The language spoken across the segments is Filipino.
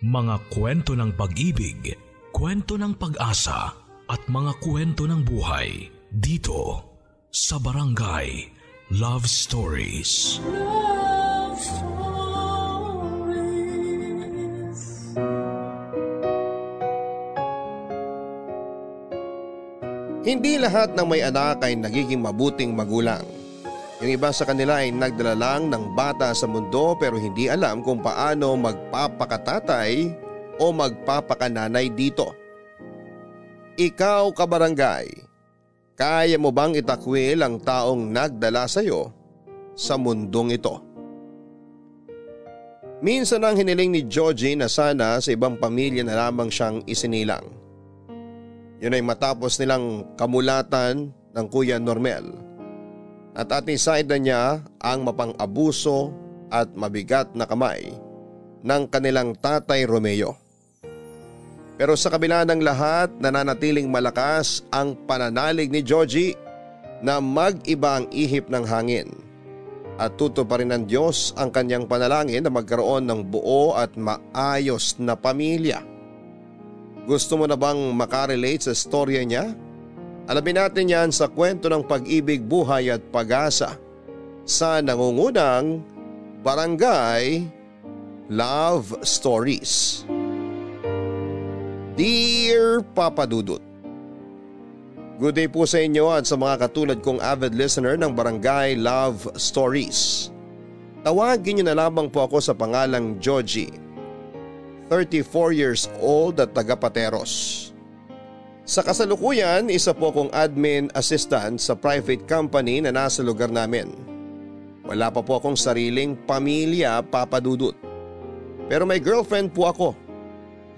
Mga kwento ng pag-ibig, kwento ng pag-asa at mga kwento ng buhay dito sa Barangay Love Stories. Love Stories. Hindi lahat ng may anak ay nagiging mabuting magulang. Yung iba sa kanila ay nagdala lang ng bata sa mundo pero hindi alam kung paano magpapakatatay o magpapakananay dito. Ikaw kabarangay, kaya mo bang itakwil ang taong nagdala sa iyo sa mundong ito? Minsan ang hiniling ni Georgie na sana sa ibang pamilya na lamang siyang isinilang. Yun ay matapos nilang kamulatan ng Kuya Normel at atisay na niya ang mapang-abuso at mabigat na kamay ng kanilang tatay Romeo. Pero sa kabila ng lahat nananatiling malakas ang pananalig ni Georgie na mag-iba ang ihip ng hangin at tuto pa rin ng Diyos ang kanyang panalangin na magkaroon ng buo at maayos na pamilya. Gusto mo na bang makarelate sa storya niya? Alamin natin yan sa kwento ng pag-ibig, buhay at pag-asa sa nangungunang Barangay Love Stories. Dear Papa Dudut, Good day po sa inyo at sa mga katulad kong avid listener ng Barangay Love Stories. Tawagin niyo na lamang po ako sa pangalang Joji. 34 years old at taga Pateros. Sa kasalukuyan, isa po akong admin assistant sa private company na nasa lugar namin. Wala pa po akong sariling pamilya papadudot. Pero may girlfriend po ako.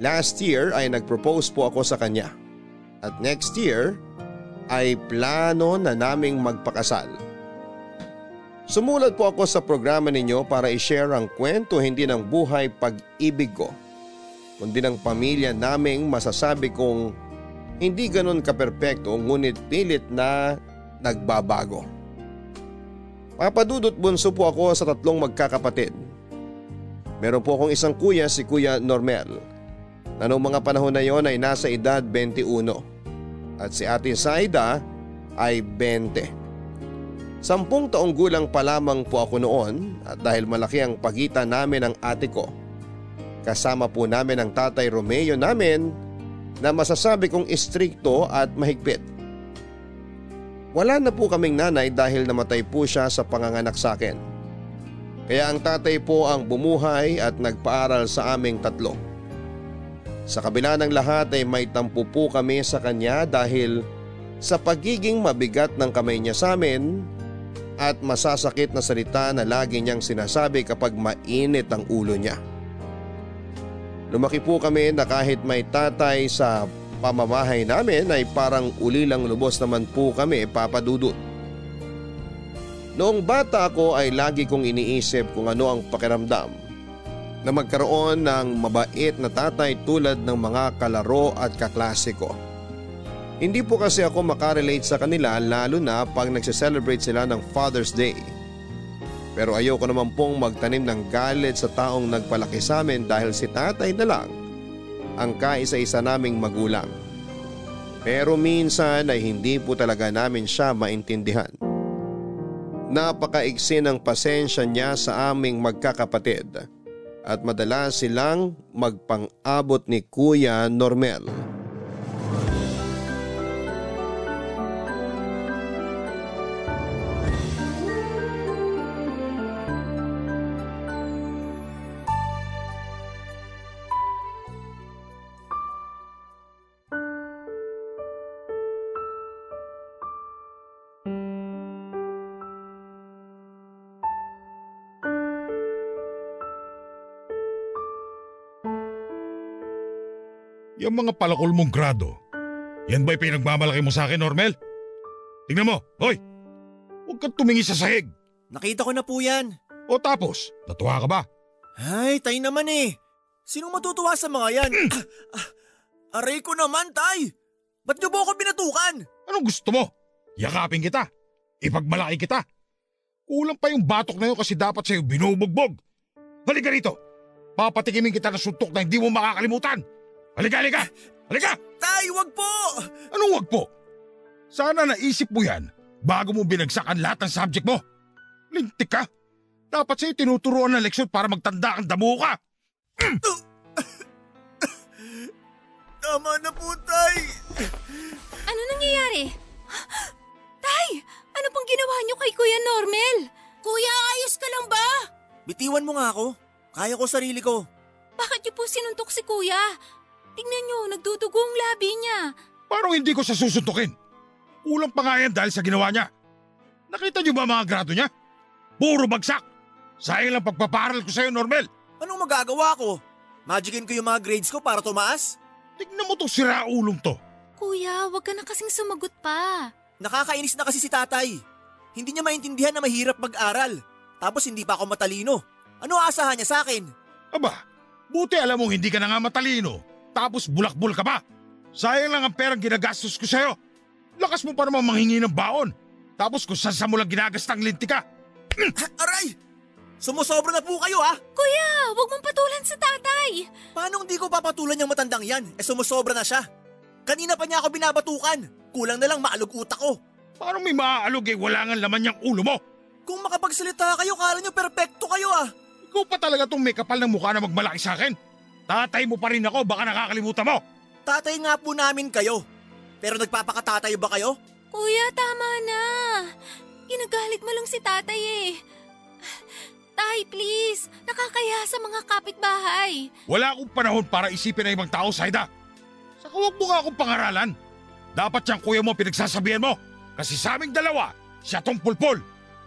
Last year ay nag-propose po ako sa kanya. At next year ay plano na naming magpakasal. Sumulat po ako sa programa ninyo para i-share ang kwento hindi ng buhay pag-ibig ko, kundi ng pamilya naming masasabi kong hindi ganon kaperpekto ngunit pilit na nagbabago. Papadudot bunso po ako sa tatlong magkakapatid. Meron po akong isang kuya si Kuya Normel na noong mga panahon na yon ay nasa edad 21 at si Ate Saida ay 20. Sampung taong gulang pa lamang po ako noon at dahil malaki ang pagitan namin ng ate ko. Kasama po namin ang tatay Romeo namin na masasabi kong istrikto at mahigpit. Wala na po kaming nanay dahil namatay po siya sa panganganak sa akin. Kaya ang tatay po ang bumuhay at nagpaaral sa aming tatlo. Sa kabila ng lahat ay may tampo po kami sa kanya dahil sa pagiging mabigat ng kamay niya sa amin at masasakit na salita na lagi niyang sinasabi kapag mainit ang ulo niya. Lumaki po kami na kahit may tatay sa pamamahay namin ay parang ulilang lubos naman po kami papadudot. Noong bata ako ay lagi kong iniisip kung ano ang pakiramdam na magkaroon ng mabait na tatay tulad ng mga kalaro at kaklase ko. Hindi po kasi ako makarelate sa kanila lalo na pag nagse-celebrate sila ng Father's Day. Pero ayoko naman pong magtanim ng galit sa taong nagpalaki sa amin dahil si tatay na lang ang kaisa-isa naming magulang. Pero minsan ay hindi po talaga namin siya maintindihan. Napakaigsi ng pasensya niya sa aming magkakapatid at madalas silang magpang-abot ni Kuya Normel. Yung mga palakol mong grado, yan ba'y pinagmamalaki mo sa akin, Normel? Tingnan mo, hoy! Huwag kang tumingin sa sahig. Nakita ko na po yan. O tapos, natuwa ka ba? Ay, tay naman eh. Sinong matutuwa sa mga yan? Ah, ah, aray ko naman, tay! Ba't niyo ba ako binatukan? Anong gusto mo? Yakapin kita. Ipagmalaki kita. Kulang pa yung batok na yun kasi dapat sa'yo binubugbog. Halika rito. Papatikimin kita ng suntok na hindi mo makakalimutan. Halika, halika! Halika! Tay, wag po! Anong wag po? Sana naisip mo yan bago mo binagsakan lahat ng subject mo. Lintik ka. Dapat sa'yo tinuturuan ng leksyon para magtanda kang damo ka. Tama na po, Tay! Ano nangyayari? Tay! Ano pong ginawa niyo kay Kuya Normel? Kuya, ayos ka lang ba? Bitiwan mo nga ako. Kaya ko sarili ko. Bakit niyo po sinuntok si Kuya? Tingnan niyo, nagdudugo ang labi niya. Parang hindi ko siya susuntukin. Kulang pa nga yan dahil sa ginawa niya. Nakita niyo ba mga grado niya? Puro bagsak. Sayang lang pagpaparal ko sa'yo, Normel. Anong magagawa ko? Magicin ko yung mga grades ko para tumaas? Tignan mo tong siraulong to. Kuya, wag ka na kasing sumagot pa. Nakakainis na kasi si tatay. Hindi niya maintindihan na mahirap mag-aral. Tapos hindi pa ako matalino. Ano aasahan niya sa akin? Aba, buti alam mong hindi ka na nga matalino. Tapos bulakbul ka pa. Sayang lang ang perang ginagastos ko sa'yo. Lakas mo pa naman manghingi ng baon. Tapos kung saan mo lang ginagastang linti ka. Aray! Sumusobra na po kayo ha! Kuya, wag mong patulan sa tatay. Paano hindi ko papatulan yung matandang yan? Eh sumusobra na siya. Kanina pa niya ako binabatukan. Kulang na lang maalog utak ko. Parang may maaalog eh wala nga laman yung ulo mo. Kung makapagsalita kayo, kala niyo perpekto kayo ah. Ikaw pa talaga tong may kapal ng mukha na magmalaki sa akin. Tatay mo pa rin ako, baka nakakalimutan mo. Tatay nga po namin kayo. Pero nagpapakatatay ba kayo? Kuya, tama na. Ginagalit mo lang si tatay eh. Tay, please. Nakakaya sa mga kapitbahay. Wala akong panahon para isipin ng ibang tao, Saida. Saka huwag mo nga akong pangaralan. Dapat siyang kuya mo pinagsasabihan mo. Kasi sa aming dalawa, siya tong pulpul.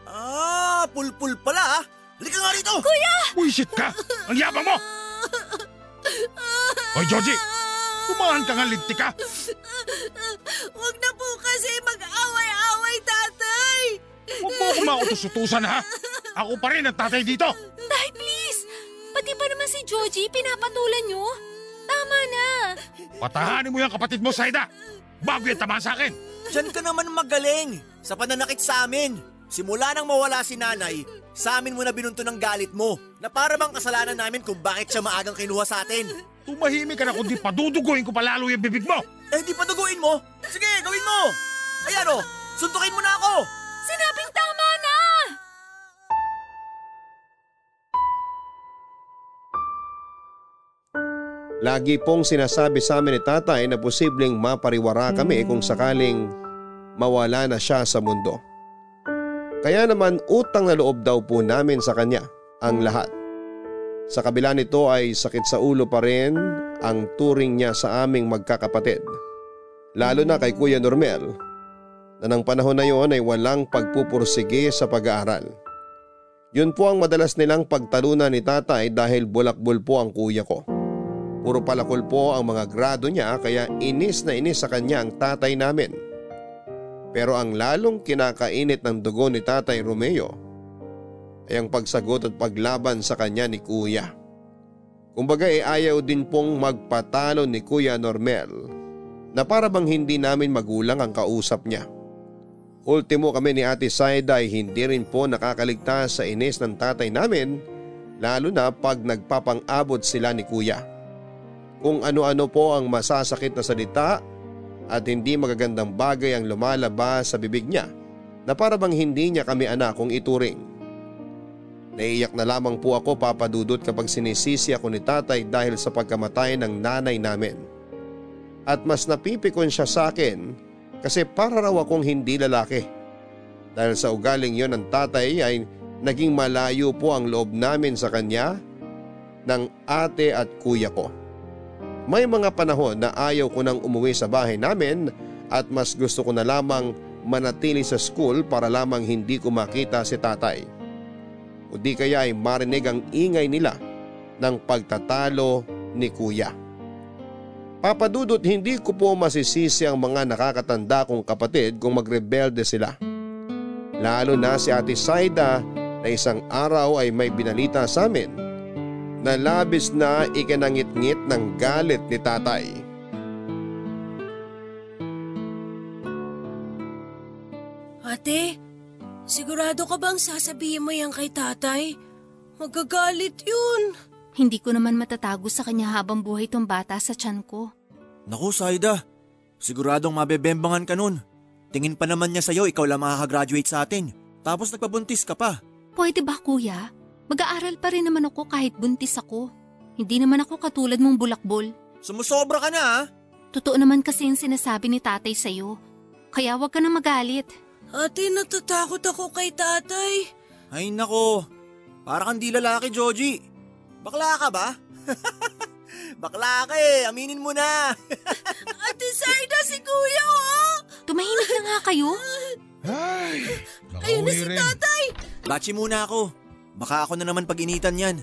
Ah, pulpul pala ah. Halika nga rito! Kuya! Buisit ka! Ang yabang mo! Hoy, Georgie! Tumahan ka nga, linti ka! Huwag na po kasi mag-away-away, tatay. Huwag mo akong mautos-utusan, ha? Ako pa rin ang tatay dito! Tay, please. Pati pa naman si Joji, pinapatulan niyo. Tama na. Patahanin mo yung kapatid mo, Saida! Bago yan tama sa akin! Diyan ka naman magaling sa pananakit sa amin. Simula nang mawala si nanay, sa amin mo na binunto ng galit mo na para bang kasalanan namin kung bakit siya maagang kinuha sa atin. Tumahimik ka na kundi paduduguin ko palalo yung bibig mo! Eh di paduguin mo. Sige, gawin mo. Ayan o, suntukin mo na ako. Sinabing tama na. Lagi pong sinasabi sa amin ni tatay na posibleng mapariwara kami kung sakaling mawala na siya sa mundo. Kaya naman utang na loob daw po namin sa kanya ang lahat. Sa kabila nito ay sakit sa ulo pa rin ang turing niya sa aming magkakapatid. Lalo na kay Kuya Normel na ng panahon na yon ay walang pagpupursige sa pag-aaral. Yun po ang madalas nilang pagtalunan ni tatay dahil bulakbol po ang kuya ko. Puro palakol po ang mga grado niya kaya inis na inis sa kanya ang tatay namin. Pero ang lalong kinakainit ng dugo ni tatay Romeo ay ang pagsagot at paglaban sa kanya ni kuya. Kumbaga ay ayaw din pong magpatalo ni kuya Normel na para bang hindi namin magulang ang kausap niya. Ultimo kami ni Ate Saida ay hindi rin po nakakaligtas sa inis ng tatay namin lalo na pag nagpapang-abot sila ni kuya kung ano-ano po ang masasakit na salita at hindi magagandang bagay ang lumalabas sa bibig niya na para bang hindi niya kami anak kung ituring. Naiiyak na lamang po ako papadudot kapag sinisisi ako ni tatay dahil sa pagkamatay ng nanay namin. At mas napipikon siya sa akin kasi para raw akong hindi lalaki. Dahil sa ugaling yon ng tatay ay naging malayo po ang loob namin sa kanya ng ate at kuya ko. May mga panahon na ayaw ko nang umuwi sa bahay namin at mas gusto ko na lamang manatili sa school para lamang hindi ko makita si tatay. O di kaya ay marinig ang ingay nila ng pagtatalo ni kuya. Papadudot hindi ko po masisisi ang mga nakakatanda kong kapatid kung magrebelde sila. Lalo na si Ate Saida na isang araw ay may binalita sa amin na labis na ikinangit-ngit ng galit ni tatay. Ate, sigurado ka bang sasabihin mo yan kay tatay? Magagalit yun. Hindi ko naman matatago sa kanya habang buhay tong bata sa tiyan ko. Naku, Saida. Siguradong mabebembangan ka nun. Tingin pa naman niya sa'yo, ikaw lang makakagraduate sa atin. Tapos nagpabuntis ka pa. Pwede ba kuya? Mag-aaral pa rin naman ako kahit buntis ako. Hindi naman ako katulad mong bulakbol. Sumusobra ka na ha? Totoo naman kasi yung sinasabi ni tatay sa'yo. Kaya wag ka na magalit. Ate, natatakot ako kay tatay. Ay nako, para kang di lalaki, Joji. Bakla ka ba? Bakla ka eh, aminin mo na. Ate Saida, si kuya oh! Tumahimik na nga kayo. Ay, Ayun na si tatay! Bachi muna ako. Baka ako na naman pag-initan yan.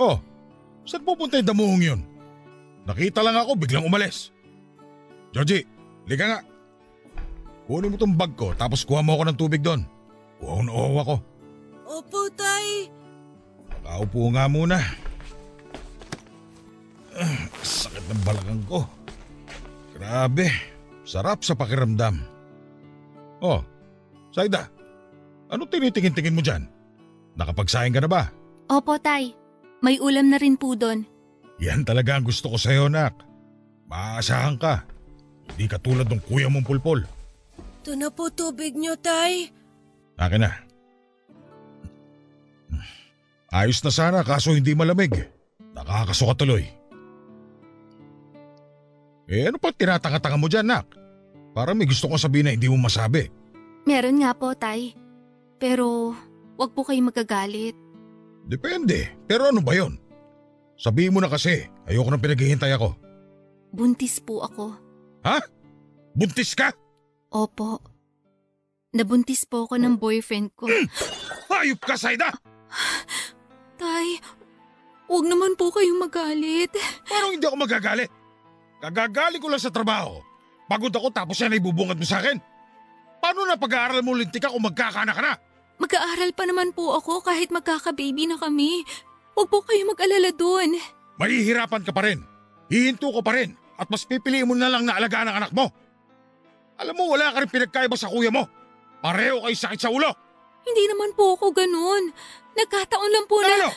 Oh, saan pupunta yung damuhong yun? Nakita lang ako, biglang umalis. Georgie, liga nga. Kunin mo tong bag ko tapos kuha mo ako ng tubig doon. Uhaw na uhaw ako. Opo, tay. Nakaupo nga muna. Ah, sakit ng balakang ko. Grabe, sarap sa pakiramdam. Oh, Saida, ano tinitingin-tingin mo dyan? Nakapagsahin ka na ba? Opo, tay. May ulam na rin po doon. Yan talaga ang gusto ko sa'yo, nak. Maaasahan ka. Hindi ka tulad ng kuya mong pulpol. Ito na po tubig niyo, tay. Akin na. Ayos na sana kaso hindi malamig. Nakakasuka tuloy. Eh ano pang tinatanga-tanga mo dyan, nak? Para may gusto kong sabihin na hindi mo masabi. Meron nga po, tay. Pero wag po kayo magagalit. Depende. Pero ano ba yon? Sabihin mo na kasi. Ayoko nang pinaghihintay ako. Buntis po ako. Ha? Buntis ka? Opo. Nabuntis po ako ng boyfriend ko. Hayop ka, Saida! Tay, wag naman po kayong magalit. Parang hindi ako magagalit. Kagagaling ko lang sa trabaho. Pagod ako tapos yan ay bubungad mo sa akin. Paano na pag-aaral mo lintik ka kung magkakaanak ka na? Mag-aaral pa naman po ako kahit magkaka-baby na kami. Huwag po kayo mag-alala doon. Mahihirapan ka pa rin. Hihinto ka pa rin. At mas pipiliin mo na lang na alagaan ang anak mo. Alam mo, wala ka rin pinagkaiba sa kuya mo. Pareho kayo sakit sa ulo. Hindi naman po ako ganun. Nagkataon lang po na... Ano?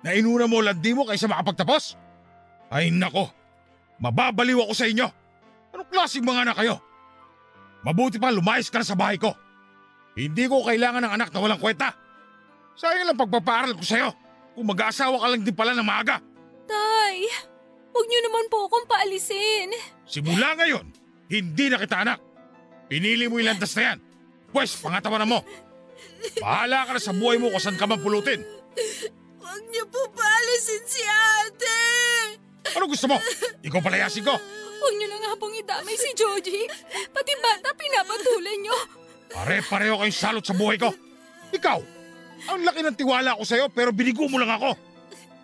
Nainuna mo landi mo kaysa makapagtapos? Ay nako, mababaliw ako sa inyo. Anong klaseng mga anak kayo? Mabuti pa lumayas ka na sa bahay ko. Hindi ko kailangan ng anak na walang kwenta. Sayang lang pagpapaaral ko sa'yo. Kung mag-aasawa ka lang din pala ng maaga. Tay, huwag niyo naman po akong paalisin. Simula ngayon, hindi na kita anak. Pinili mo yung landas na yan. Pwes, pangatawanan mo. Bahala ka na sa buhay mo kung saan ka man pulutin. Huwag niyo po paalisin si ate! Ano gusto mo? Ikaw palayasin ko. Huwag niyo na nga pong idamay si Joji. Pati bata pinapatulan niyo. Pare-pareho kayong salot sa buhay ko. Ikaw, ang laki ng tiwala ko sa'yo pero binigo mo lang ako.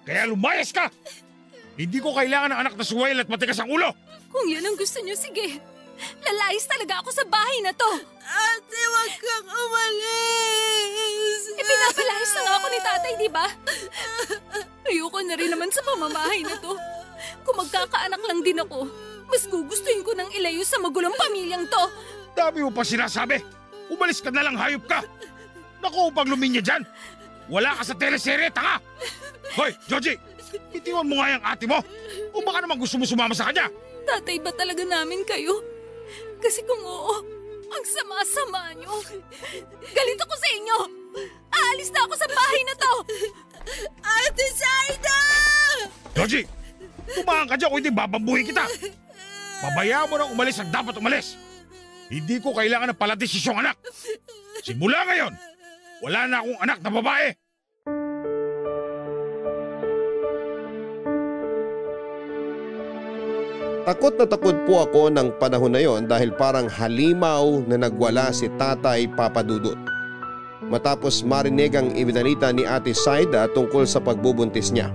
Kaya lumayas ka! Hindi ko kailangan ng anak na suwail at matigas ang ulo. Kung yan ang gusto niyo, sige. Lalayas talaga ako sa bahay na to. Ate, huwag kang umalis! E pinapalayas na nga ako ni tatay, di ba? Ayoko na rin naman sa pamamahay na to. Kung magkakaanak lang din ako, mas gugustuhin ko nang ilayo sa magulong pamilyang to. Dami mo pa sinasabi. Umalis ka na lang, hayop ka. Naku, pag luminya dyan. Wala ka sa teleserye, tanga. Hoy, Joji, itiwan mo nga yung ate mo. O baka naman gusto mo sumama sa kanya. Tatay ba talaga namin kayo? Kasi kung oo, ang sama-sama niyo. Galit ako sa inyo. Aalis na ako sa bahay na to. Ate Saida! Joji, tumahan ka dyan o hindi babambuhin kita. Pabayaan mo nang umalis ang dapat umalis. Hindi ko kailangan ng paladesisyong anak. Simula ngayon, wala na akong anak na babae. Takot na takot po ako ng panahon na yon dahil parang halimaw na nagwala si tatay papadudot. Matapos marinig ang ibinalita ni ate Saida tungkol sa pagbubuntis niya.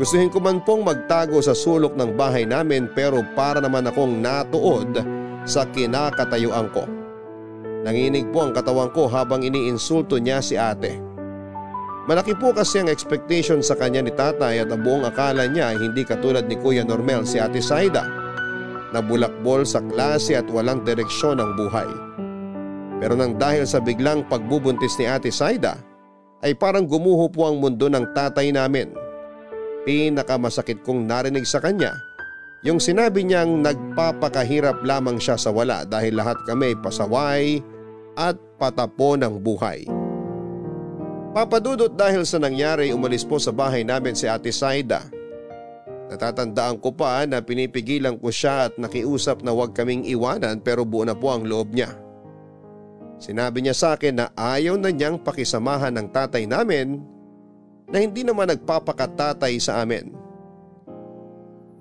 Gustuhin ko man pong magtago sa sulok ng bahay namin pero para naman akong natuod sa kinakatayuan ko. Nanginig po ang katawan ko habang iniinsulto niya si ate. Malaki po kasi ang expectation sa kanya ni tatay at ang buong akala niya ay hindi katulad ni Kuya Normel si Ate Saida na bulakbol sa klase at walang direksyon ang buhay. Pero nang dahil sa biglang pagbubuntis ni Ate Saida ay parang gumuho po ang mundo ng tatay namin. Pinakamasakit kong narinig sa kanya yung sinabi niyang nagpapakahirap lamang siya sa wala dahil lahat kami pasaway at patapo ng buhay. Papadudot dahil sa nangyari umalis po sa bahay namin si Ate Saida. Natatandaan ko pa na pinipigilan ko siya at nakiusap na huwag kaming iwanan pero buo na po ang loob niya. Sinabi niya sa akin na ayaw na niyang pakisamahan ng tatay namin na hindi naman nagpapakatatay sa amin.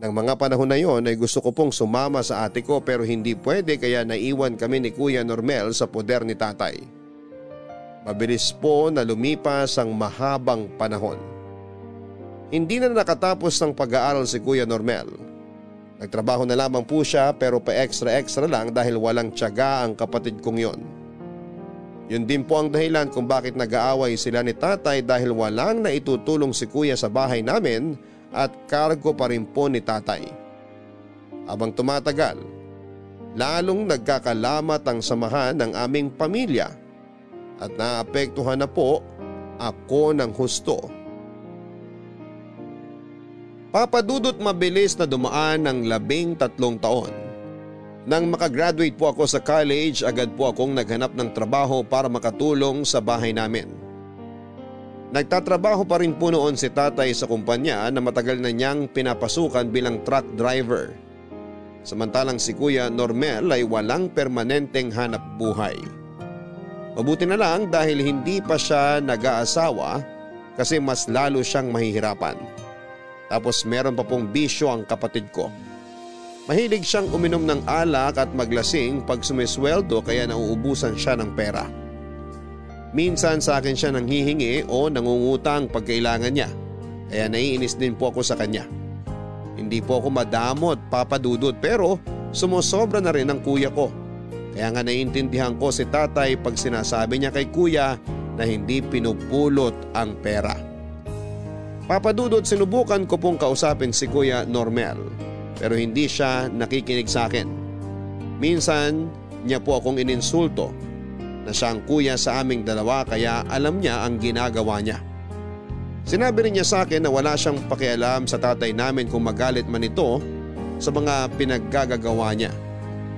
Nang mga panahon na yon ay gusto ko pong sumama sa ate ko pero hindi pwede kaya naiwan kami ni Kuya Normel sa poder ni tatay. Mabilis po na lumipas ang mahabang panahon. Hindi na nakatapos ng pag-aaral si Kuya Normel. Nagtrabaho na lamang po siya pero pa extra extra lang dahil walang tiyaga ang kapatid kong yon. Yun din po ang dahilan kung bakit nag-aaway sila ni tatay dahil walang naitutulong si kuya sa bahay namin at kargo pa rin po ni tatay. Habang tumatagal, lalong nagkakalamat ang samahan ng aming pamilya at naapektuhan na po ako ng husto. Papadudot mabilis na dumaan ng labing tatlong taon. Nang makagraduate po ako sa college, agad po akong naghanap ng trabaho para makatulong sa bahay namin. Nagtatrabaho pa rin po noon si tatay sa kumpanya na matagal na niyang pinapasukan bilang truck driver. Samantalang si Kuya Normel ay walang permanenteng hanap buhay. Mabuti na lang dahil hindi pa siya nag-aasawa kasi mas lalo siyang mahihirapan. Tapos meron pa pong bisyo ang kapatid ko. Mahilig siyang uminom ng alak at maglasing pag sumisweldo kaya nauubusan siya ng pera. Minsan sa akin siya nanghihingi o nangungutang pag kailangan niya. Kaya naiinis din po ako sa kanya. Hindi po ako madamot papadudod pero sumusobra na rin ang kuya ko. Kaya nga naiintindihan ko si tatay pag sinasabi niya kay kuya na hindi pinupulot ang pera. Papadudod sinubukan ko pong kausapin si kuya Normel pero hindi siya nakikinig sa akin. Minsan niya po akong ininsulto na siya ang kuya sa aming dalawa kaya alam niya ang ginagawa niya. Sinabi rin niya sa akin na wala siyang pakialam sa tatay namin kung magalit man ito sa mga pinaggagagawa niya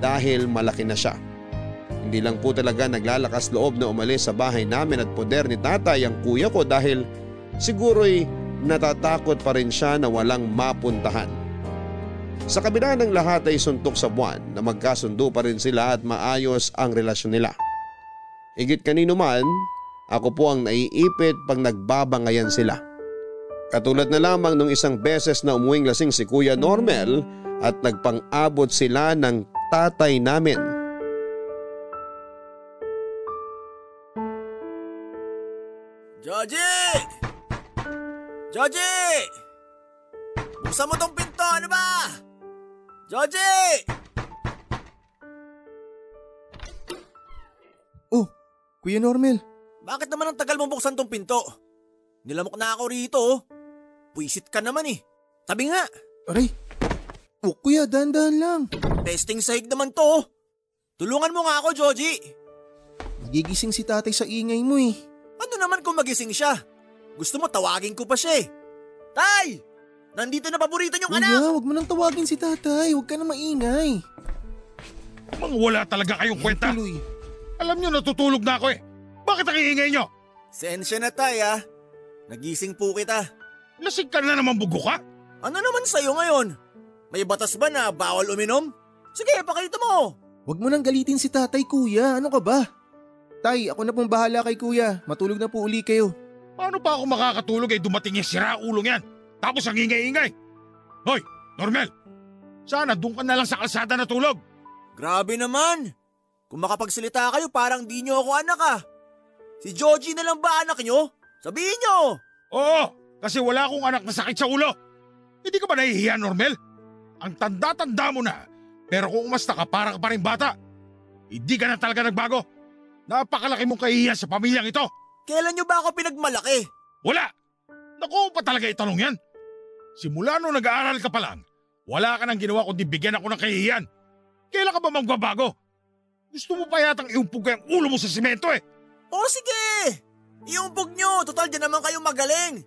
dahil malaki na siya. Hindi lang po talaga naglalakas loob na umalis sa bahay namin at poder ni tatay ang kuya ko dahil siguro'y natatakot pa rin siya na walang mapuntahan. Sa kabila ng lahat ay suntok sa buwan na magkasundo pa rin sila at maayos ang relasyon nila. Higit kanino man, ako po ang naiipit pag nagbabangayan sila. Katulad na lamang nung isang beses na umuwing lasing si Kuya Normel at nagpang-abot sila ng tatay namin. Joji! Joji! Buksan mo tong pinto, ano ba? Joji! Kuya Normel. Bakit naman ang tagal mo buksan tong pinto? Nilamok na ako rito. Oh. Puisit ka naman eh. Tabi nga. Aray. Oh, kuya, dahan-dahan lang. Testing sahig naman to. Oh. Tulungan mo nga ako, Joji. Nagigising si tatay sa ingay mo eh. Ano naman kung magising siya? Gusto mo tawagin ko pa siya eh. Tay! Nandito na paborito niyong Kuya, anak! huwag mo nang tawagin si tatay. Huwag ka na maingay. Mga wala talaga kayong kwenta. Tuloy. Alam nyo natutulog na ako eh. Bakit ang iingay nyo? Sensya na tay ah. Nagising po kita. Lasing ka na naman bugo ka? Ano naman sa'yo ngayon? May batas ba na bawal uminom? Sige, pakita mo. Huwag mo nang galitin si tatay, kuya. Ano ka ba? Tay, ako na pong bahala kay kuya. Matulog na po uli kayo. Paano pa ako makakatulog ay dumating yung sira ulong yan? Tapos ang ingay-ingay. Hoy, Normel! Sana doon ka na lang sa kalsada natulog. Grabe naman. Kung makapagsalita kayo parang di nyo ako anak ah. Si Joji na lang ba anak nyo? Sabihin nyo! Oo, kasi wala akong anak na sakit sa ulo. Hindi ka ba nahihiya, Normel? Ang tanda-tanda mo na, pero kung umasta ka para ka pa rin bata. Hindi ka na talaga nagbago. Napakalaki mong kahihiyan sa pamilyang ito. Kailan nyo ba ako pinagmalaki? Wala! Naku pa talaga itanong yan. Simula nung nag-aaral ka pa lang, wala ka nang ginawa kundi bigyan ako ng kahihiyan. Kailan ka ba magbabago? Gusto mo pa yatang iumpog ka yung ulo mo sa simento eh. O sige! Iumpog nyo, total dyan naman kayo magaling.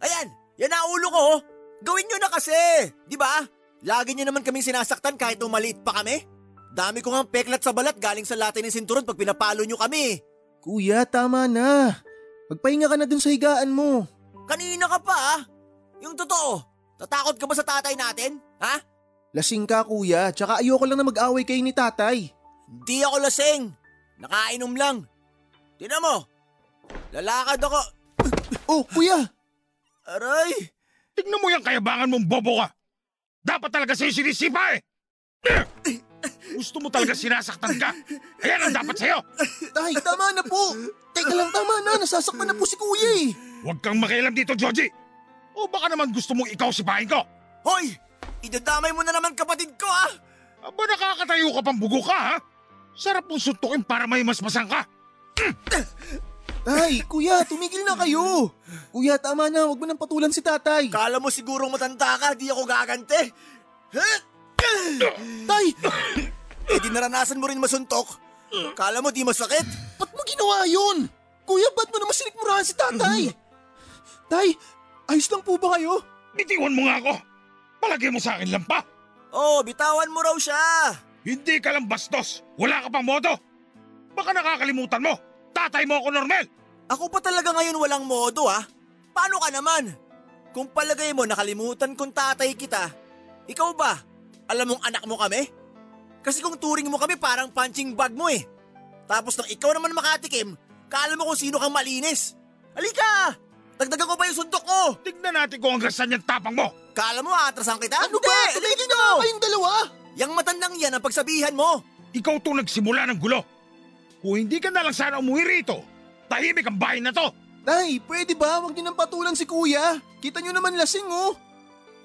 Ayan, yan na ulo ko. oh. Gawin nyo na kasi, di ba? Lagi nyo naman kaming sinasaktan kahit umaliit pa kami. Dami ko nga peklat sa balat galing sa latin ng sinturon pag pinapalo nyo kami. Kuya, tama na. Magpahinga ka na dun sa higaan mo. Kanina ka pa ah. Yung totoo, tatakot ka ba sa tatay natin? Ha? Lasing ka kuya, tsaka ayoko lang na mag-away kayo ni tatay. Hindi ako lasing. Nakainom lang. Tinan mo, lalakad ako. Oh, kuya! Aray! Tignan mo yung kayabangan mong bobo ka. Dapat talaga sa'yo sinisipa eh. Gusto mo talaga sinasaktan ka. Ayan ang dapat sa'yo. Tay, tama na po! Teka lang, tama na. Nasasaktan na po si kuya eh. Huwag kang makialam dito, Joji. O baka naman gusto mong ikaw sipahin ko. Hoy! Idadamay mo na naman kapatid ko ah! Aba nakakatayo ka pang bugo ka ha? Sarap mong suntukin para may masmasan ka. Tay, kuya, tumigil na kayo. Kuya, tama na. Huwag mo nang patulan si tatay. Kala mo sigurong matanda ka, di ako gagante. Tay, Eh di naranasan mo rin masuntok. Kala mo di masakit? ba't mo ginawa yun? Kuya, ba't mo naman sinikmurahan si tatay? Tay, ayos lang po ba kayo? Bitiwan mo nga ako. Palagay mo sa akin lang pa. Oh, bitawan mo raw siya. Hindi ka lang bastos. Wala ka pang modo. Baka nakakalimutan mo. Tatay mo ako, Normel. Ako pa talaga ngayon walang modo ah. Paano ka naman? Kung palagay mo nakalimutan kong tatay kita, ikaw ba? Alam mong anak mo kami? Kasi kung turing mo kami parang punching bag mo eh. Tapos nang ikaw naman makatikim, kala mo kung sino kang malinis. Halika! Dagdagan ko pa yung suntok ko! Tignan natin kung hanggang saan yung tapang mo. Kala mo atrasan kita? Ano ba? Hindi! Tumigil Dito! na kayong dalawa. Yang matandang yan ang pagsabihan mo. Ikaw itong nagsimula ng gulo. Kung hindi ka na lang sana umuwi rito, tahimik ang bahay na to. Tay, pwede ba? Huwag niyo nang patulan si kuya. Kita niyo naman lasing oh.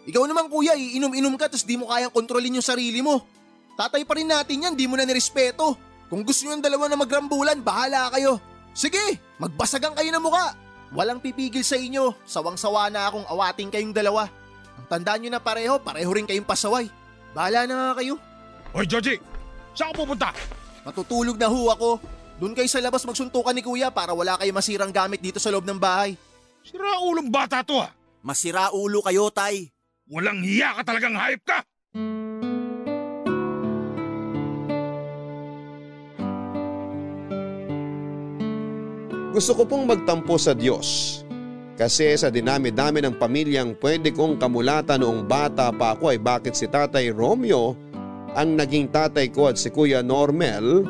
Ikaw naman kuya, iinom-inom ka tapos di mo kayang kontrolin yung sarili mo. Tatay pa rin natin yan, di mo na nirespeto. Kung gusto niyo yung dalawa na magrambulan, bahala kayo. Sige, magbasagan kayo ng muka. Walang pipigil sa inyo. Sawang-sawa na akong awating kayong dalawa. Ang tandaan nyo na pareho, pareho rin kayong pasaway. Bahala na nga kayo. Hoy, Joji! Saan ka pupunta? Matutulog na ho ako. Doon kayo sa labas magsuntukan ni kuya para wala kayo masirang gamit dito sa loob ng bahay. Sira ulong bata to ah. Masira ulo kayo, tay. Walang hiya ka talagang hayop ka. Gusto ko pong magtampo sa Diyos. Kasi sa dinami-dami ng pamilyang pwede kong kamulatan noong bata pa ako ay bakit si Tatay Romeo ang naging tatay ko at si Kuya Normel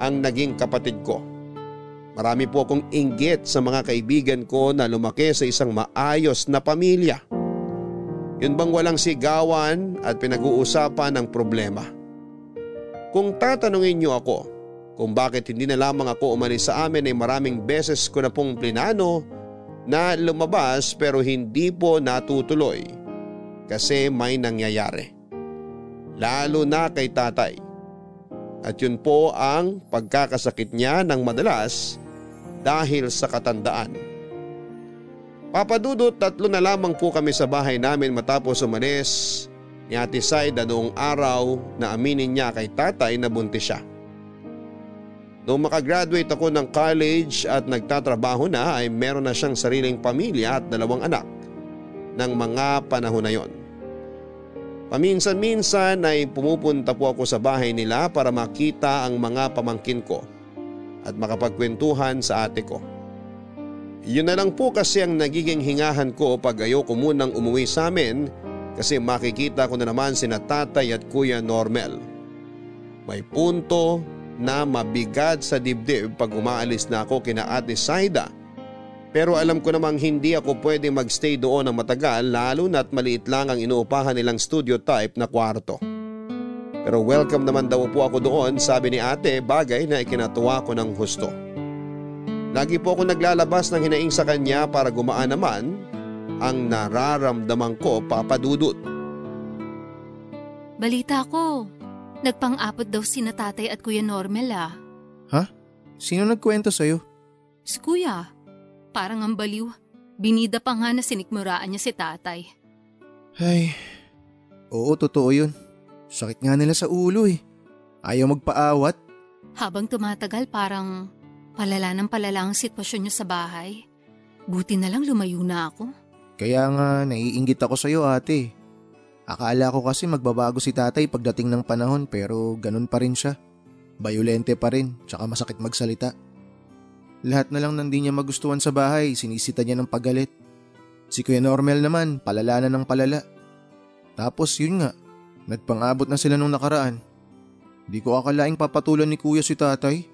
ang naging kapatid ko. Marami po akong inggit sa mga kaibigan ko na lumaki sa isang maayos na pamilya. Yun bang walang sigawan at pinag-uusapan ng problema. Kung tatanungin niyo ako kung bakit hindi na lamang ako umalis sa amin ay maraming beses ko na pong plinano na lumabas pero hindi po natutuloy kasi may nangyayari. Lalo na kay tatay. At yun po ang pagkakasakit niya ng madalas dahil sa katandaan. Papadudot tatlo na lamang po kami sa bahay namin matapos umalis ni Ate Saida noong araw na aminin niya kay tatay na buntis siya. Noong makagraduate ako ng college at nagtatrabaho na ay meron na siyang sariling pamilya at dalawang anak ng mga panahon na yon. Paminsan-minsan ay pumupunta po ako sa bahay nila para makita ang mga pamangkin ko at makapagkwentuhan sa ate ko. Yun na lang po kasi ang nagiging hingahan ko pag ayoko munang umuwi sa amin kasi makikita ko na naman sina tatay at kuya Normel. May punto na mabigat sa dibdib pag umaalis na ako kina ate Saida. Pero alam ko namang hindi ako pwede magstay doon ng matagal lalo na't maliit lang ang inuupahan nilang studio type na kwarto. Pero welcome naman daw po ako doon sabi ni ate bagay na ikinatuwa ko ng husto. Lagi po ako naglalabas ng hinaing sa kanya para gumaan naman ang nararamdaman ko papadudot. Balita ko, nagpang-apot daw si tatay at Kuya Normel ah. Sino nagkwento sa'yo? Si Kuya, parang ang baliw. Binida pa nga na sinikmuraan niya si tatay. Ay, oo totoo yun. Sakit nga nila sa ulo eh. Ayaw magpaawat. Habang tumatagal parang Palala ng palala ang sitwasyon niyo sa bahay. Buti na lang lumayo na ako. Kaya nga naiinggit ako sa'yo ate. Akala ko kasi magbabago si tatay pagdating ng panahon pero ganun pa rin siya. Bayolente pa rin, tsaka masakit magsalita. Lahat na lang nang di niya magustuhan sa bahay, sinisita niya ng pagalit. Si Kuya Normel naman, palala na ng palala. Tapos yun nga, nagpangabot na sila nung nakaraan. Di ko akalaing papatulan ni Kuya si tatay.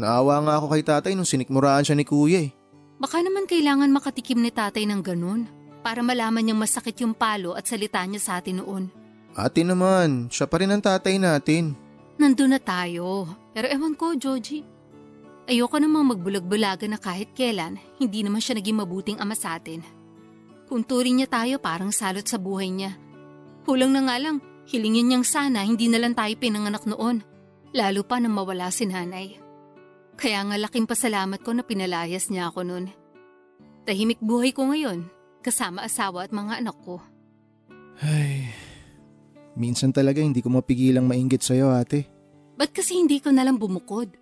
Naawa nga ako kay tatay nung sinikmuraan siya ni Kuya eh. Baka naman kailangan makatikim ni tatay ng ganun para malaman niyang masakit yung palo at salita niya sa atin noon. Ate naman, siya pa rin ang tatay natin. Nandun na tayo. Pero ewan ko, Joji. Ayoko namang magbulag-bulaga na kahit kailan, hindi naman siya naging mabuting ama sa atin. Kung turing niya tayo parang salot sa buhay niya. Hulang na nga lang, hilingin niyang sana hindi na lang tayo pinanganak noon. Lalo pa nang mawala si nanay. Kaya nga laking pasalamat ko na pinalayas niya ako noon. Tahimik buhay ko ngayon, kasama asawa at mga anak ko. Ay, minsan talaga hindi ko mapigilang mainggit sa'yo ate. Ba't kasi hindi ko nalang bumukod?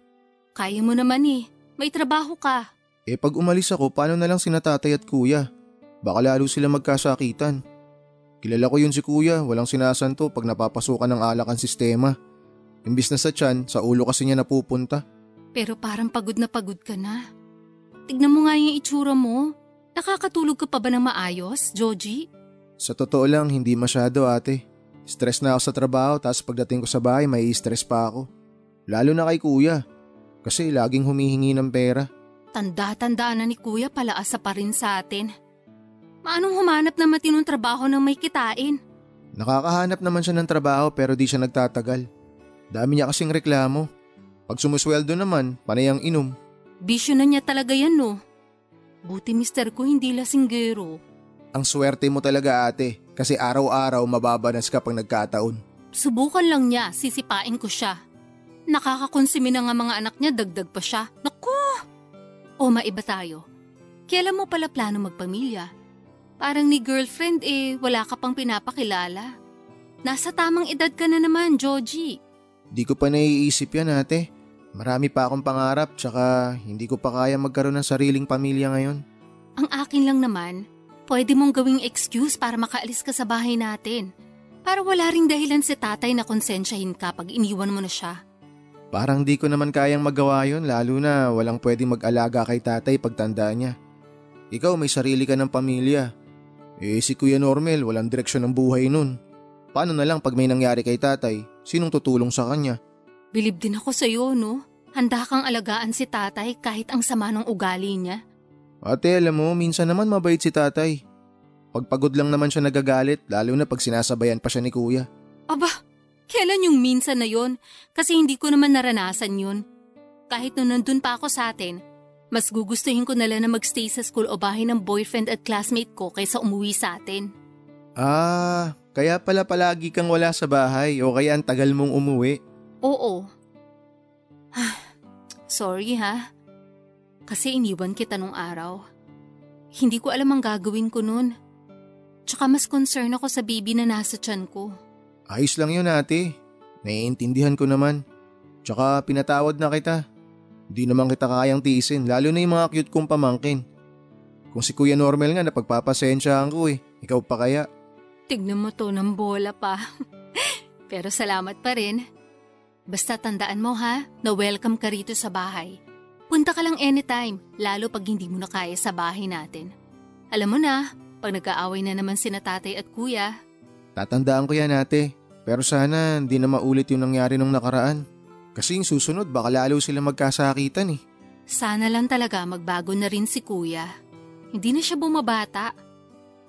Kaya mo naman eh, may trabaho ka. Eh pag umalis ako, paano na lang sina tatay at kuya? Baka lalo sila magkasakitan. Kilala ko yun si kuya, walang sinasanto pag napapasukan ng alak ang sistema. Imbis na sa tiyan, sa ulo kasi niya napupunta. Pero parang pagod na pagod ka na. Tignan mo nga yung itsura mo. Nakakatulog ka pa ba ng maayos, Joji? Sa totoo lang, hindi masyado ate. Stress na ako sa trabaho tapos pagdating ko sa bahay may stress pa ako. Lalo na kay kuya. Kasi laging humihingi ng pera. Tanda-tanda na ni kuya palaasa pa rin sa atin. Maanong humanap na matinong trabaho ng may kitain? Nakakahanap naman siya ng trabaho pero di siya nagtatagal. Dami niya kasing reklamo. Pag sumusweldo naman, panay ang inom. Bisyo na niya talaga yan no. Buti mister ko hindi lasinggero. Ang swerte mo talaga ate kasi araw-araw mababanas ka pag nagkataon. Subukan lang niya, sisipain ko siya. Nakakakonsumi na nga mga anak niya, dagdag pa siya. Naku! O maiba tayo. Kailan mo pala plano magpamilya? Parang ni girlfriend eh, wala ka pang pinapakilala. Nasa tamang edad ka na naman, Joji. Di ko pa naiisip yan ate. Marami pa akong pangarap tsaka hindi ko pa kaya magkaroon ng sariling pamilya ngayon. Ang akin lang naman, pwede mong gawing excuse para makaalis ka sa bahay natin. Para wala ring dahilan si tatay na konsensyahin ka pag iniwan mo na siya. Parang di ko naman kayang magawa yun lalo na walang pwedeng mag-alaga kay tatay pagtanda niya. Ikaw may sarili ka ng pamilya. Eh si Kuya Normel walang direksyon ng buhay nun. Paano na lang pag may nangyari kay tatay, sinong tutulong sa kanya? Bilib din ako sa'yo, no? Handa kang alagaan si tatay kahit ang sama ng ugali niya. Ate alam mo, minsan naman mabait si tatay. Pagpagod lang naman siya nagagalit lalo na pag sinasabayan pa siya ni kuya. Aba, kailan yung minsan na yon? Kasi hindi ko naman naranasan yun. Kahit nung nandun pa ako sa atin, mas gugustuhin ko na lang na magstay sa school o bahay ng boyfriend at classmate ko kaysa umuwi sa atin. Ah, kaya pala palagi kang wala sa bahay o kaya ang tagal mong umuwi. Oo. Sorry ha. Kasi iniwan kita nung araw. Hindi ko alam ang gagawin ko nun. Tsaka mas concern ako sa baby na nasa tiyan ko. Ayos lang yun ate. Naiintindihan ko naman. Tsaka pinatawad na kita. Di naman kita kayang tiisin lalo na yung mga cute kong pamangkin. Kung si Kuya Normal nga napagpapasensyahan ko eh. Ikaw pa kaya? Tignan mo to ng bola pa. Pero salamat pa rin. Basta tandaan mo ha, na welcome ka rito sa bahay. Punta ka lang anytime, lalo pag hindi mo na kaya sa bahay natin. Alam mo na, pag nag-aaway na naman sina tatay at kuya, Tatandaan ko yan ate. Pero sana hindi na maulit yung nangyari nung nakaraan. Kasi yung susunod baka lalo sila magkasakitan eh. sana lang talaga magbago na rin si kuya. Hindi na siya bumabata.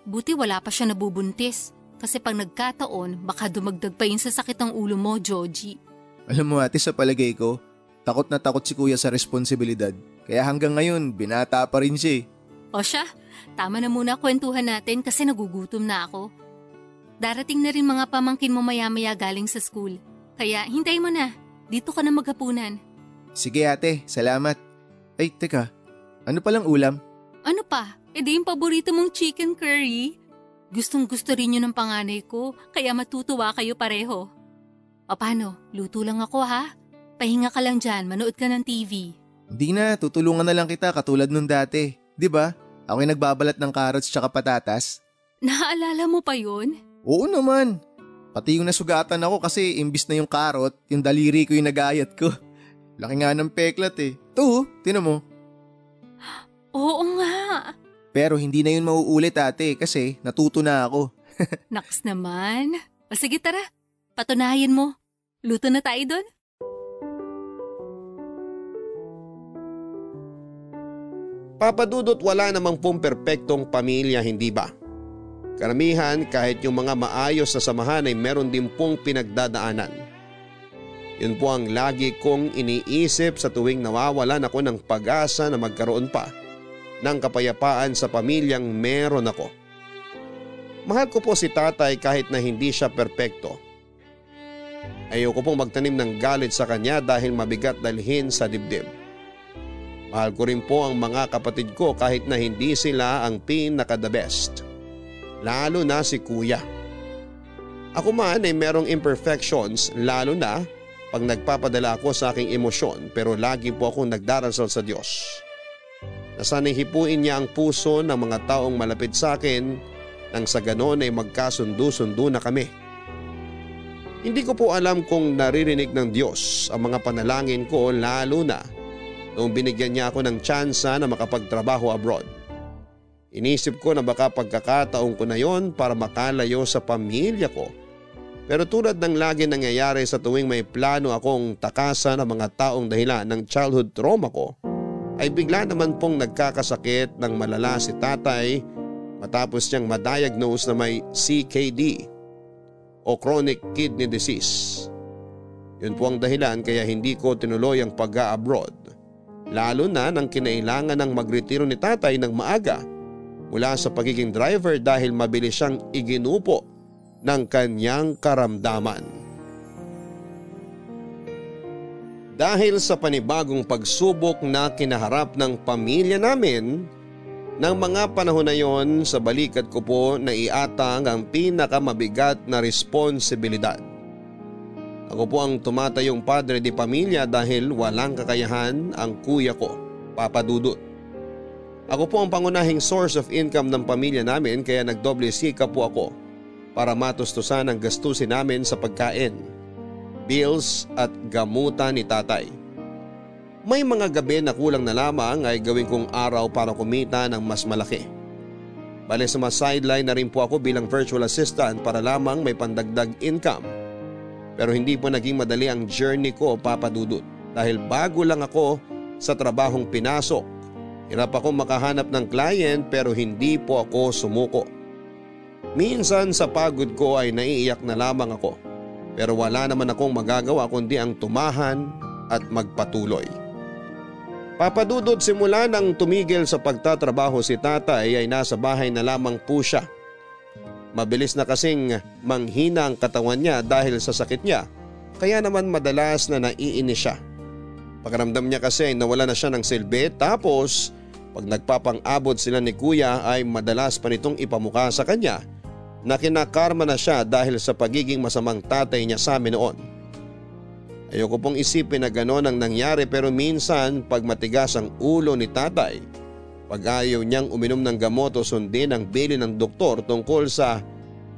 Buti wala pa siya nabubuntis. Kasi pag nagkataon, baka dumagdag pa yun sa sakit ng ulo mo, Joji. Alam mo ate sa palagay ko, takot na takot si kuya sa responsibilidad. Kaya hanggang ngayon, binata pa rin siya eh. O siya, tama na muna kwentuhan natin kasi nagugutom na ako. Darating na rin mga pamangkin mo maya-maya galing sa school. Kaya hintay mo na, dito ka na maghapunan. Sige ate, salamat. Ay, teka. Ano palang ulam? Ano pa? E di yung paborito mong chicken curry? Gustong gusto rin yun ng panganay ko, kaya matutuwa kayo pareho. O paano, luto lang ako ha? Pahinga ka lang dyan, manood ka ng TV. Hindi na, tutulungan na lang kita katulad nung dati. 'Di ba? Ako yung nagbabalat ng carrots tsaka patatas. Naaalala mo pa yun? Oo naman. Pati yung nasugatan ako kasi imbis na yung carrot, yung daliri ko yung nagayat ko. Laki nga ng peklat eh. Ito, tinan mo. Oo nga. Pero hindi na yun mauulit ate kasi natuto na ako. Naks naman. O sige tara, patunayan mo. Luto na tayo doon? Papadudot wala namang pong perpektong pamilya, hindi ba? Karamihan kahit yung mga maayos na samahan ay meron din pong pinagdadaanan. Yun po ang lagi kong iniisip sa tuwing nawawalan ako ng pag-asa na magkaroon pa ng kapayapaan sa pamilyang meron ako. Mahal ko po si tatay kahit na hindi siya perpekto. Ayoko pong magtanim ng galit sa kanya dahil mabigat dalhin sa dibdib. Mahal ko rin po ang mga kapatid ko kahit na hindi sila ang pinaka-the best. Lalo na si kuya. Ako man ay merong imperfections lalo na pag nagpapadala ako sa aking emosyon pero lagi po akong nagdarasal sa Diyos. Nasanay hipuin niya ang puso ng mga taong malapit sa akin nang sa ganon ay magkasundo-sundo na kami. Hindi ko po alam kung naririnig ng Diyos ang mga panalangin ko lalo na noong binigyan niya ako ng tsansa na makapagtrabaho abroad. Inisip ko na baka pagkakataon ko na yon para makalayo sa pamilya ko. Pero tulad ng lagi nangyayari sa tuwing may plano akong takasan ng mga taong dahilan ng childhood trauma ko, ay bigla naman pong nagkakasakit ng malala si tatay matapos niyang madiagnose na may CKD o chronic kidney disease. Yun po ang dahilan kaya hindi ko tinuloy ang pag-abroad. Lalo na nang kinailangan ng magretiro ni tatay ng maaga mula sa pagiging driver dahil mabilis siyang iginupo ng kanyang karamdaman. Dahil sa panibagong pagsubok na kinaharap ng pamilya namin, ng mga panahon na yon sa balikat ko po na iatang ang pinakamabigat na responsibilidad. Ako po ang tumatayong padre di pamilya dahil walang kakayahan ang kuya ko, Papa Dudut. Ako po ang pangunahing source of income ng pamilya namin kaya nagdoble sika po ako para matustusan ang gastusin namin sa pagkain, bills at gamutan ni tatay. May mga gabi na kulang na lamang ay gawin kong araw para kumita ng mas malaki. Bale sa mas sideline na rin po ako bilang virtual assistant para lamang may pandagdag income. Pero hindi po naging madali ang journey ko papadudot dahil bago lang ako sa trabahong pinasok. Hirap ako makahanap ng client pero hindi po ako sumuko. Minsan sa pagod ko ay naiiyak na lamang ako pero wala naman akong magagawa kundi ang tumahan at magpatuloy. Papadudod simula nang tumigil sa pagtatrabaho si tatay ay nasa bahay na lamang po siya. Mabilis na kasing manghina ang katawan niya dahil sa sakit niya kaya naman madalas na naiinis siya. Pakaramdam niya kasi nawala na siya ng silbi tapos pag nagpapang-abot sila ni kuya ay madalas pa nitong ipamuka sa kanya na kinakarma na siya dahil sa pagiging masamang tatay niya sa amin noon. Ayoko pong isipin na gano'n ang nangyari pero minsan pag matigas ang ulo ni tatay, pag ayaw niyang uminom ng gamot o sundin ang bili ng doktor tungkol sa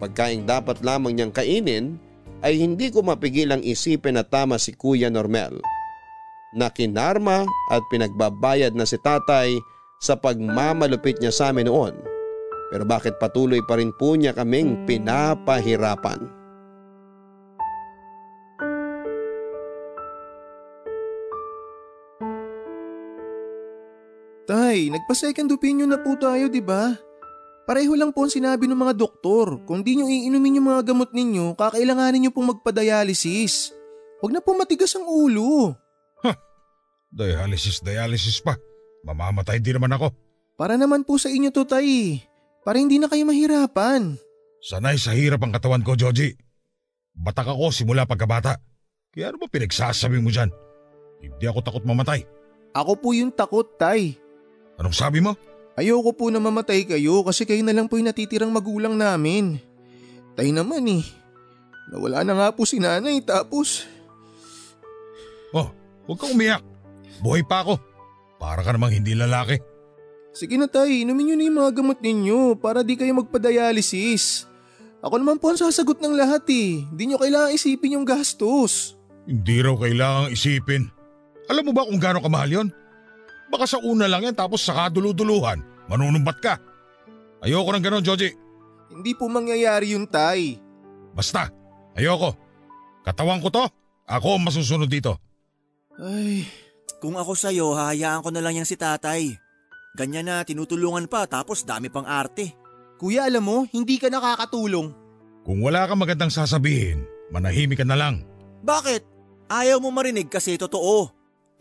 pagkain dapat lamang niyang kainin, ay hindi ko mapigilang isipin na tama si Kuya Normel. Na kinarma at pinagbabayad na si tatay sa pagmamalupit niya sa amin noon. Pero bakit patuloy pa rin po niya kaming pinapahirapan? Tay, nagpa-second opinion na po tayo, di ba? Pareho lang po ang sinabi ng mga doktor. Kung di nyo iinumin yung mga gamot ninyo, kakailanganin nyo pong magpa-dialysis. Huwag na po matigas ang ulo. Dialysis, dialysis pa. Mamamatay din naman ako. Para naman po sa inyo to, tay. Para hindi na kayo mahirapan. Sanay sa hirap ang katawan ko, Joji. Batak ako simula pagkabata. Kaya ano ba pinagsasabi mo dyan? Hindi ako takot mamatay. Ako po yung takot, tay. Anong sabi mo? Ayoko po na mamatay kayo kasi kayo na lang po yung natitirang magulang namin. Tay naman eh. Nawala na nga po si nanay tapos... Oh, huwag kang umiyak. Buhay pa ako. Para ka namang hindi lalaki. Sige na tay, inumin nyo na yung mga gamot ninyo para di kayo magpa-dialysis. Ako naman po ang sasagot ng lahat eh. Hindi nyo kailangan isipin yung gastos. Hindi raw kailangang isipin. Alam mo ba kung gaano kamahal yon? Baka sa una lang yan tapos saka duluduluhan, manunumbat ka. Ayoko ng ganon, Joji. Hindi po mangyayari yun tay. Basta, ayoko. Katawan ko to, ako ang masusunod dito. Ay, Kung ako sa'yo, hahayaan ko na lang yan si tatay. Ganyan na, tinutulungan pa tapos dami pang arte. kuya alam mo, hindi ka nakakatulong. Kung wala kang magandang sasabihin, manahimik ka na lang. Bakit? Ayaw mo marinig kasi totoo.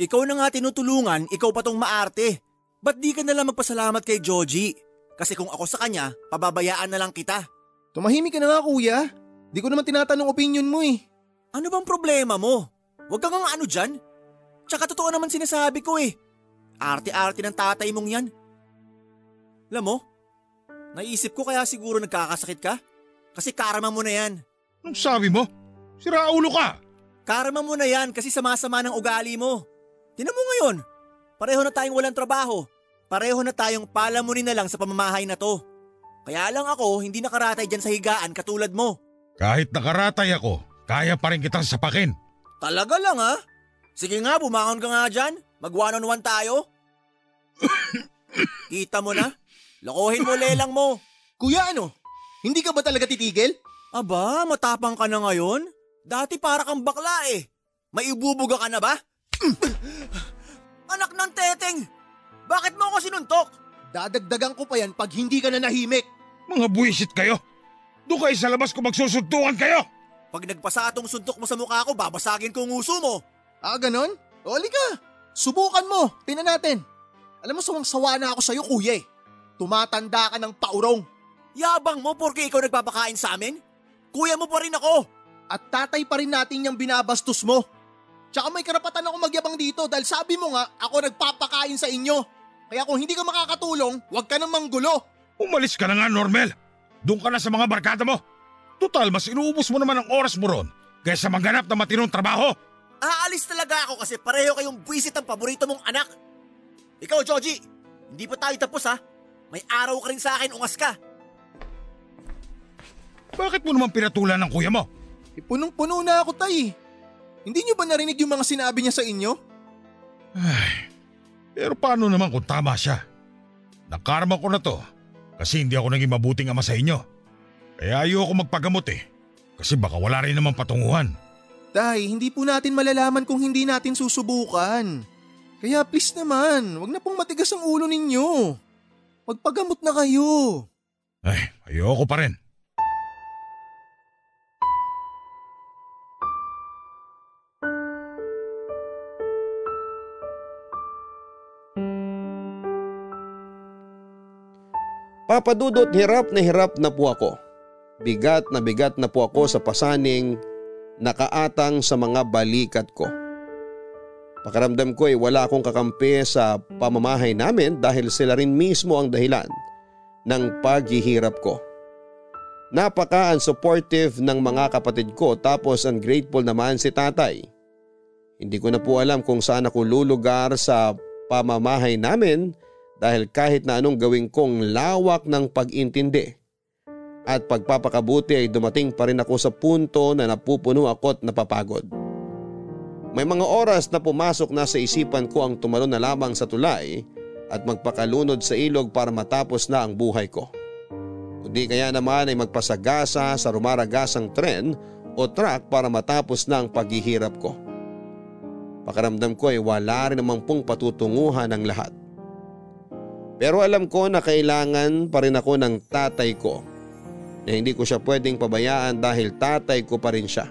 Ikaw na nga tinutulungan, ikaw pa tong maarte. Ba't di ka na lang magpasalamat kay Joji? Kasi kung ako sa kanya, pababayaan na lang kita. Tumahimik ka na nga kuya. Di ko naman tinatanong opinion mo eh. Ano bang problema mo? Huwag kang ano dyan. Tsaka totoo naman sinasabi ko eh. Arte-arte ng tatay mong yan. Alam mo, naisip ko kaya siguro nagkakasakit ka? Kasi karma mo na yan. Anong sabi mo? Sira ulo ka. Karma mo na yan kasi sama-sama ng ugali mo. Tinan mo ngayon, pareho na tayong walang trabaho. Pareho na tayong palamunin na lang sa pamamahay na to. Kaya lang ako hindi nakaratay dyan sa higaan katulad mo. Kahit nakaratay ako, kaya pa rin kitang sapakin. Talaga lang ha? Sige nga, bumangon ka nga dyan. Mag one on one tayo. Kita mo na? Lokohin mo lelang mo. Kuya ano? Hindi ka ba talaga titigil? Aba, matapang ka na ngayon? Dati para kang bakla eh. May ibubuga ka na ba? Anak ng teteng! Bakit mo ako sinuntok? Dadagdagan ko pa yan pag hindi ka na nahimik. Mga buwisit kayo. Doon kayo sa labas kung magsusuntukan kayo. Pag nagpasa atong suntok mo sa mukha ko, babasagin ko ang uso mo. Ah, ganon? Oli ka. Subukan mo. Tingnan natin. Alam mo, sawang-sawa na ako sa'yo, kuya eh. Tumatanda ka ng paurong. Yabang mo porque ikaw nagpapakain sa amin? Kuya mo pa rin ako. At tatay pa rin natin yung binabastos mo. Tsaka may karapatan ako magyabang dito dahil sabi mo nga, ako nagpapakain sa inyo. Kaya kung hindi ka makakatulong, huwag ka nang manggulo. Umalis ka na nga, Normel. Doon ka na sa mga barkada mo. Total, mas inuubos mo naman ang oras mo ron kaysa maghanap ng matinong trabaho. Aalis talaga ako kasi pareho kayong buwisit ang paborito mong anak. Ikaw, Joji, hindi pa tayo tapos ha. May araw ka rin sa akin, ungas ka. Bakit mo naman pinatulan ng kuya mo? Eh, punong-puno na ako, tay. Hindi nyo ba narinig yung mga sinabi niya sa inyo? Ay, pero paano naman kung tama siya? Nakarma ko na to kasi hindi ako naging mabuting ama sa inyo. Kaya ayoko magpagamot eh. Kasi baka wala rin naman patunguhan. Tay, hindi po natin malalaman kung hindi natin susubukan. Kaya please naman, wag na pong matigas ang ulo ninyo. Magpagamot na kayo. Ay, ayoko pa rin. Papadudot hirap na hirap na po ako. Bigat na bigat na po ako sa pasaning nakaatang sa mga balikat ko. Pakaramdam ko ay wala akong kakampi sa pamamahay namin dahil sila rin mismo ang dahilan ng paghihirap ko. Napaka-unsupportive ng mga kapatid ko tapos ungrateful naman si tatay. Hindi ko na po alam kung saan ako lulugar sa pamamahay namin dahil kahit na anong gawin kong lawak ng pag-intindi at pagpapakabuti ay dumating pa rin ako sa punto na napupuno ako at napapagod. May mga oras na pumasok na sa isipan ko ang tumalon na lamang sa tulay at magpakalunod sa ilog para matapos na ang buhay ko. Kundi kaya naman ay magpasagasa sa rumaragasang tren o truck para matapos na ang paghihirap ko. Pakaramdam ko ay wala rin namang pong patutunguhan ng lahat. Pero alam ko na kailangan pa rin ako ng tatay ko na hindi ko siya pwedeng pabayaan dahil tatay ko pa rin siya.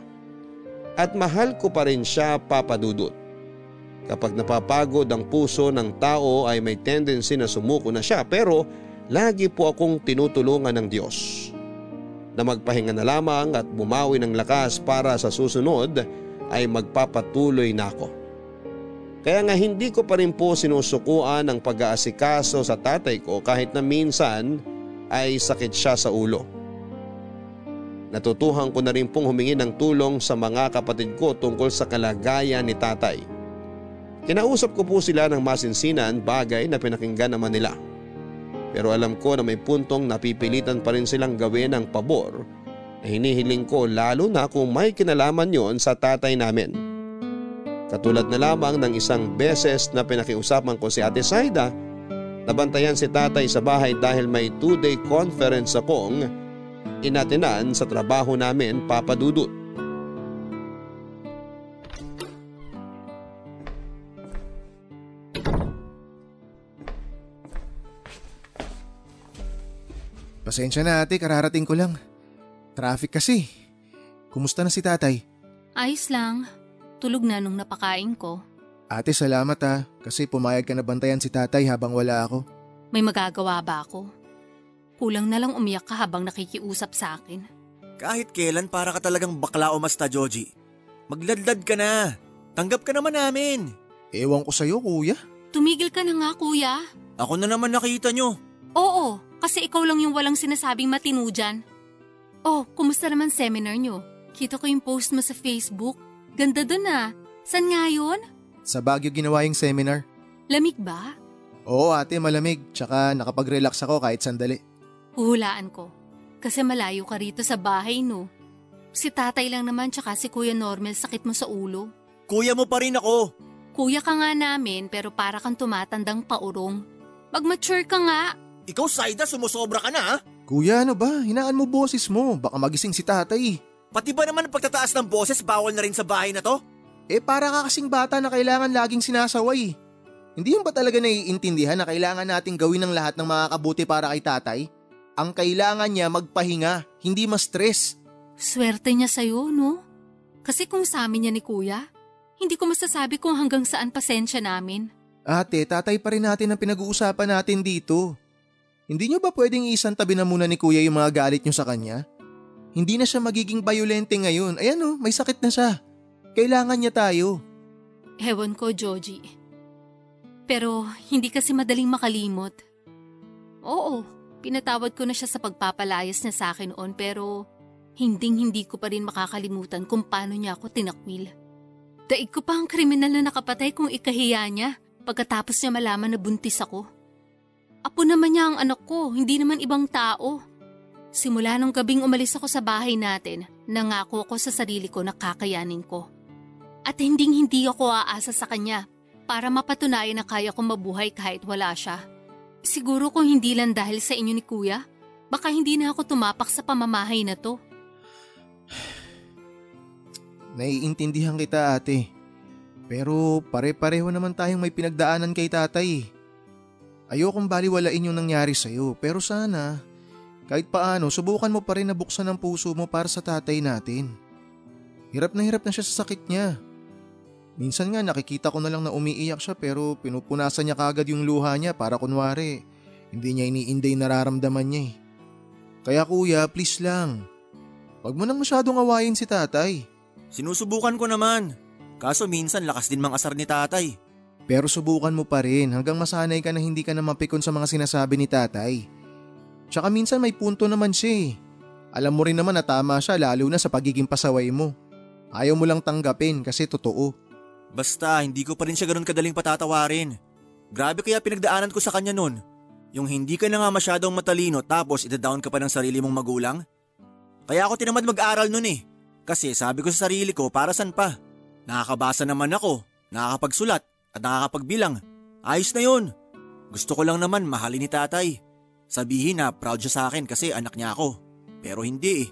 At mahal ko pa rin siya papadudot. Kapag napapagod ang puso ng tao ay may tendency na sumuko na siya pero lagi po akong tinutulungan ng Diyos. Na magpahinga na lamang at bumawi ng lakas para sa susunod ay magpapatuloy na ako. Kaya nga hindi ko pa rin po sinusukuan ang pag-aasikaso sa tatay ko kahit na minsan ay sakit siya sa ulo. Natutuhan ko na rin pong humingi ng tulong sa mga kapatid ko tungkol sa kalagayan ni tatay. Kinausap ko po sila ng masinsinan bagay na pinakinggan naman nila. Pero alam ko na may puntong napipilitan pa rin silang gawin ang pabor na hinihiling ko lalo na kung may kinalaman yon sa tatay namin. Katulad na lamang ng isang beses na pinakiusapan ko si Ate Saida nabantayan si tatay sa bahay dahil may two-day conference akong inatinan sa trabaho namin papadudot. Pasensya na ate, kararating ko lang. Traffic kasi. Kumusta na si tatay? Ayos lang. Tulog na nung napakain ko. Ate, salamat ha. Kasi pumayag ka na bantayan si tatay habang wala ako. May magagawa ba ako? Kulang na lang umiyak ka habang nakikiusap sa akin. Kahit kailan para ka talagang bakla o masta, Joji. Magladlad ka na. Tanggap ka naman namin. Ewan ko sa'yo, kuya. Tumigil ka na nga, kuya. Ako na naman nakita nyo. Oo, kasi ikaw lang yung walang sinasabing matino dyan. Oh, kumusta naman seminar nyo? Kita ko yung post mo sa Facebook. Ganda dun ah. San nga yun? Sa Baguio ginawa yung seminar. Lamig ba? Oo ate, malamig. Tsaka nakapag-relax ako kahit sandali. Huhulaan ko. Kasi malayo ka rito sa bahay no. Si tatay lang naman tsaka si Kuya Normal sakit mo sa ulo. Kuya mo pa rin ako. Kuya ka nga namin pero para kang tumatandang paurong. Mag-mature ka nga. Ikaw, Saida, sumusobra ka na ha? Kuya, ano ba? Hinaan mo boses mo. Baka magising si tatay. Pati ba naman pagtataas ng boses bawal na rin sa bahay na to? Eh para ka kasing bata na kailangan laging sinasaway. Hindi mo ba talaga naiintindihan na kailangan nating gawin ng lahat ng makakabuti para kay tatay? Ang kailangan niya magpahinga, hindi ma-stress. Swerte niya sa'yo, no? Kasi kung sa amin niya ni kuya, hindi ko masasabi kung hanggang saan pasensya namin. Ate, tatay pa rin natin ang pinag-uusapan natin dito. Hindi niyo ba pwedeng isantabi na muna ni kuya yung mga galit niyo sa kanya? Hindi na siya magiging bayolente ngayon. Ayan oh, may sakit na siya. Kailangan niya tayo. Hewan ko, Joji. Pero hindi kasi madaling makalimot. Oo, pinatawad ko na siya sa pagpapalayas niya sa akin noon pero hinding hindi ko pa rin makakalimutan kung paano niya ako tinakwil. Daig ko pa ang kriminal na nakapatay kung ikahiya niya pagkatapos niya malaman na buntis ako. Apo naman niya ang anak ko, hindi naman ibang tao. Simula nung gabing umalis ako sa bahay natin, nangako ko sa sarili ko na kakayanin ko. At hinding hindi ako aasa sa kanya para mapatunayan na kaya kong mabuhay kahit wala siya. Siguro kung hindi lang dahil sa inyo ni kuya, baka hindi na ako tumapak sa pamamahay na to. Naiintindihan kita ate. Pero pare-pareho naman tayong may pinagdaanan kay tatay. Ayokong baliwalain yung nangyari sa'yo pero sana kahit paano subukan mo pa rin na buksan ang puso mo para sa tatay natin. Hirap na hirap na siya sa sakit niya. Minsan nga nakikita ko na lang na umiiyak siya pero pinupunasan niya kagad yung luha niya para kunwari hindi niya iniinday nararamdaman niya eh. Kaya kuya, please lang. Huwag mo nang masyadong awayin si tatay. Sinusubukan ko naman. Kaso minsan lakas din mang asar ni tatay. Pero subukan mo pa rin hanggang masanay ka na hindi ka na mapikon sa mga sinasabi ni tatay. Tsaka minsan may punto naman siya eh. Alam mo rin naman na tama siya lalo na sa pagiging pasaway mo. Ayaw mo lang tanggapin kasi totoo. Basta, hindi ko pa rin siya ganun kadaling patatawarin. Grabe kaya pinagdaanan ko sa kanya nun. Yung hindi ka na nga masyadong matalino tapos itadown ka pa ng sarili mong magulang. Kaya ako tinamad mag-aral nun eh. Kasi sabi ko sa sarili ko para san pa. Nakakabasa naman ako, nakakapagsulat at nakakapagbilang. Ayos na yun. Gusto ko lang naman mahalin ni tatay. Sabihin na proud siya sa akin kasi anak niya ako. Pero hindi eh.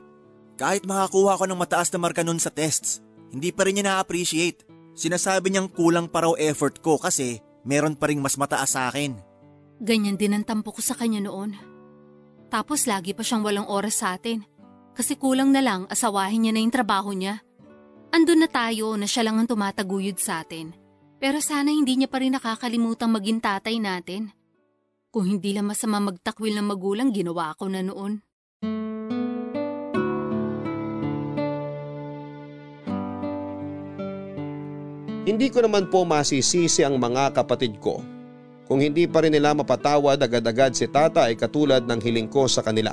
Kahit makakuha ko ng mataas na marka nun sa tests, hindi pa rin niya na-appreciate. Sinasabi niyang kulang pa raw effort ko kasi meron pa ring mas mataas sa akin. Ganyan din ang tampo ko sa kanya noon. Tapos lagi pa siyang walang oras sa atin. Kasi kulang na lang asawahin niya na yung trabaho niya. Andun na tayo na siya lang ang tumataguyod sa atin. Pero sana hindi niya pa rin nakakalimutang maging tatay natin. Kung hindi lang masama magtakwil ng magulang, ginawa ko na noon. Hindi ko naman po masisisi ang mga kapatid ko kung hindi pa rin nila mapatawad agad-agad si tata ay katulad ng hiling ko sa kanila.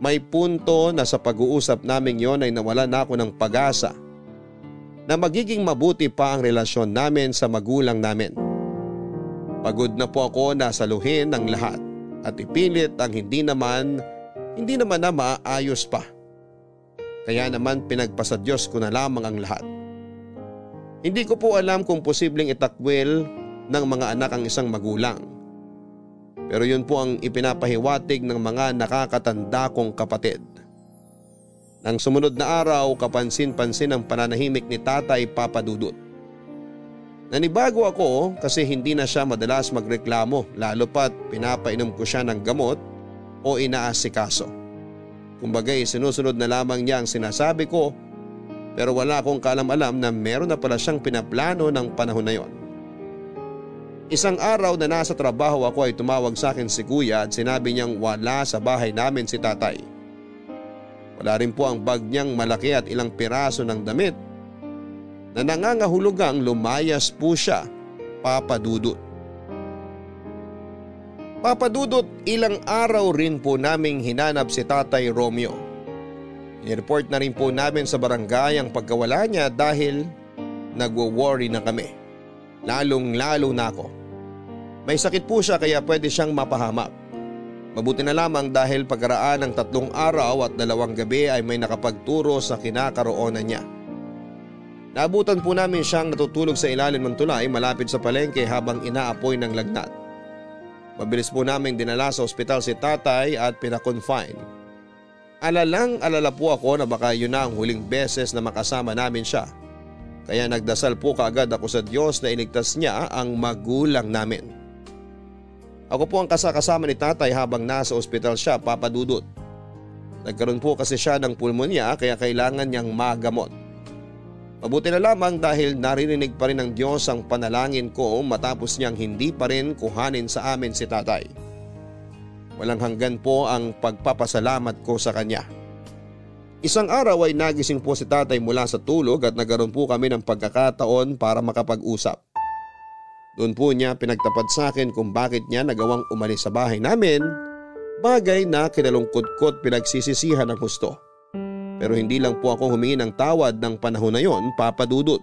May punto na sa pag-uusap naming yon ay nawala na ako ng pag-asa. na magiging mabuti pa ang relasyon namin sa magulang namin. Pagod na po ako na saluhin ang lahat at ipilit ang hindi naman, hindi naman na maayos pa. Kaya naman pinagpasa Diyos ko na lamang ang lahat. Hindi ko po alam kung posibleng itakwil ng mga anak ang isang magulang. Pero yun po ang ipinapahiwatig ng mga nakakatanda kong kapatid. Nang sumunod na araw, kapansin-pansin ang pananahimik ni tatay papadudot. Nanibago ako kasi hindi na siya madalas magreklamo lalo pat pinapainom ko siya ng gamot o inaasikaso. Kumbagay sinusunod na lamang niya ang sinasabi ko pero wala akong kalam-alam na meron na pala siyang pinaplano ng panahon na yon. Isang araw na nasa trabaho ako ay tumawag sa akin si kuya at sinabi niyang wala sa bahay namin si tatay. Wala rin po ang bag niyang malaki at ilang piraso ng damit na nangangahulugang lumayas po siya papadudot. Papadudot ilang araw rin po naming hinanap si tatay Romeo. Inireport na rin po namin sa barangay ang pagkawala niya dahil nagwo-worry na kami. Lalong lalo na ako. May sakit po siya kaya pwede siyang mapahamak. Mabuti na lamang dahil pagkaraan ng tatlong araw at dalawang gabi ay may nakapagturo sa kinakaroonan niya. Naabutan po namin siyang natutulog sa ilalim ng tulay malapit sa palengke habang inaapoy ng lagnat. Mabilis po namin dinala sa ospital si tatay at pinakonfine Alalang alala po ako na baka yun na ang huling beses na makasama namin siya. Kaya nagdasal po kaagad ako sa Diyos na iligtas niya ang magulang namin. Ako po ang kasakasama ni tatay habang nasa ospital siya papadudot. Nagkaroon po kasi siya ng pulmonya kaya kailangan niyang magamot. Mabuti na lamang dahil naririnig pa rin ng Diyos ang panalangin ko matapos niyang hindi pa rin kuhanin sa amin si tatay. Walang hanggan po ang pagpapasalamat ko sa kanya. Isang araw ay nagising po si tatay mula sa tulog at nagkaroon po kami ng pagkakataon para makapag-usap. Doon po niya pinagtapat sa akin kung bakit niya nagawang umalis sa bahay namin, bagay na kinalungkot-kot pinagsisisihan ng gusto. Pero hindi lang po ako humingi ng tawad ng panahon na yon, Papa Dudut.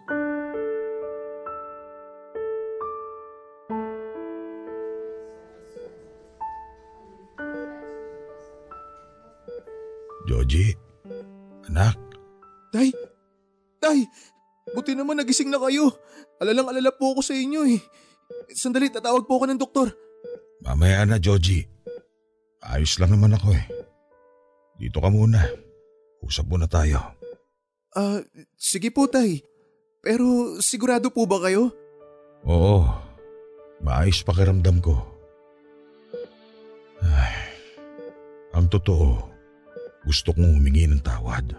Joji, anak. Tay, tay, buti naman nagising na kayo. Alalang alala po ako sa inyo eh. Sandali, tatawag po ako ng doktor. Mamaya na, Joji. Ayos lang naman ako eh. Dito ka muna. Usap muna tayo. Ah, uh, sige po tay. Pero sigurado po ba kayo? Oo. Maayos pakiramdam ko. Ay, ang totoo, gusto kong humingi ng tawad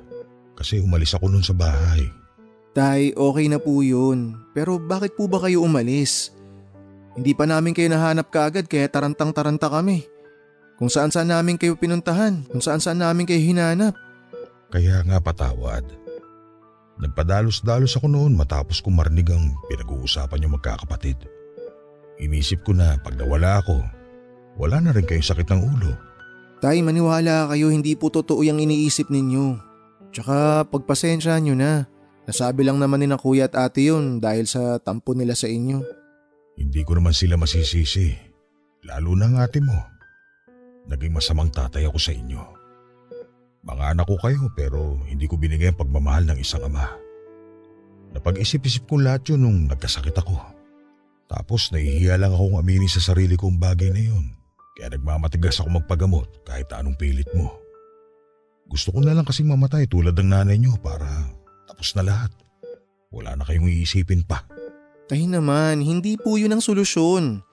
kasi umalis ako nun sa bahay. Tay, okay na po yun. Pero bakit po ba kayo umalis? Hindi pa namin kayo nahanap kaagad kaya tarantang-taranta kami. Kung saan saan namin kayo pinuntahan, kung saan saan namin kayo hinanap. Kaya nga patawad. Nagpadalos-dalos ako noon matapos kong marinig ang pinag-uusapan yung magkakapatid. Inisip ko na pag nawala ako, wala na rin kayong sakit ng ulo. Tay, maniwala kayo hindi po totoo yung iniisip ninyo. Tsaka pagpasensya nyo na. Nasabi lang naman ni na kuya at ate yun dahil sa tampo nila sa inyo. Hindi ko naman sila masisisi. Lalo na ng ate mo. Naging masamang tatay ako sa inyo. Mga anak ko kayo pero hindi ko binigay ang pagmamahal ng isang ama. Napag-isip-isip ko lahat yun nung nagkasakit ako. Tapos nahihiya lang akong aminin sa sarili kong bagay na yun. Kaya nagmamatigas ako magpagamot kahit anong pilit mo. Gusto ko na lang kasing mamatay tulad ng nanay niyo para tapos na lahat. Wala na kayong iisipin pa. Tay naman, hindi po yun ang solusyon.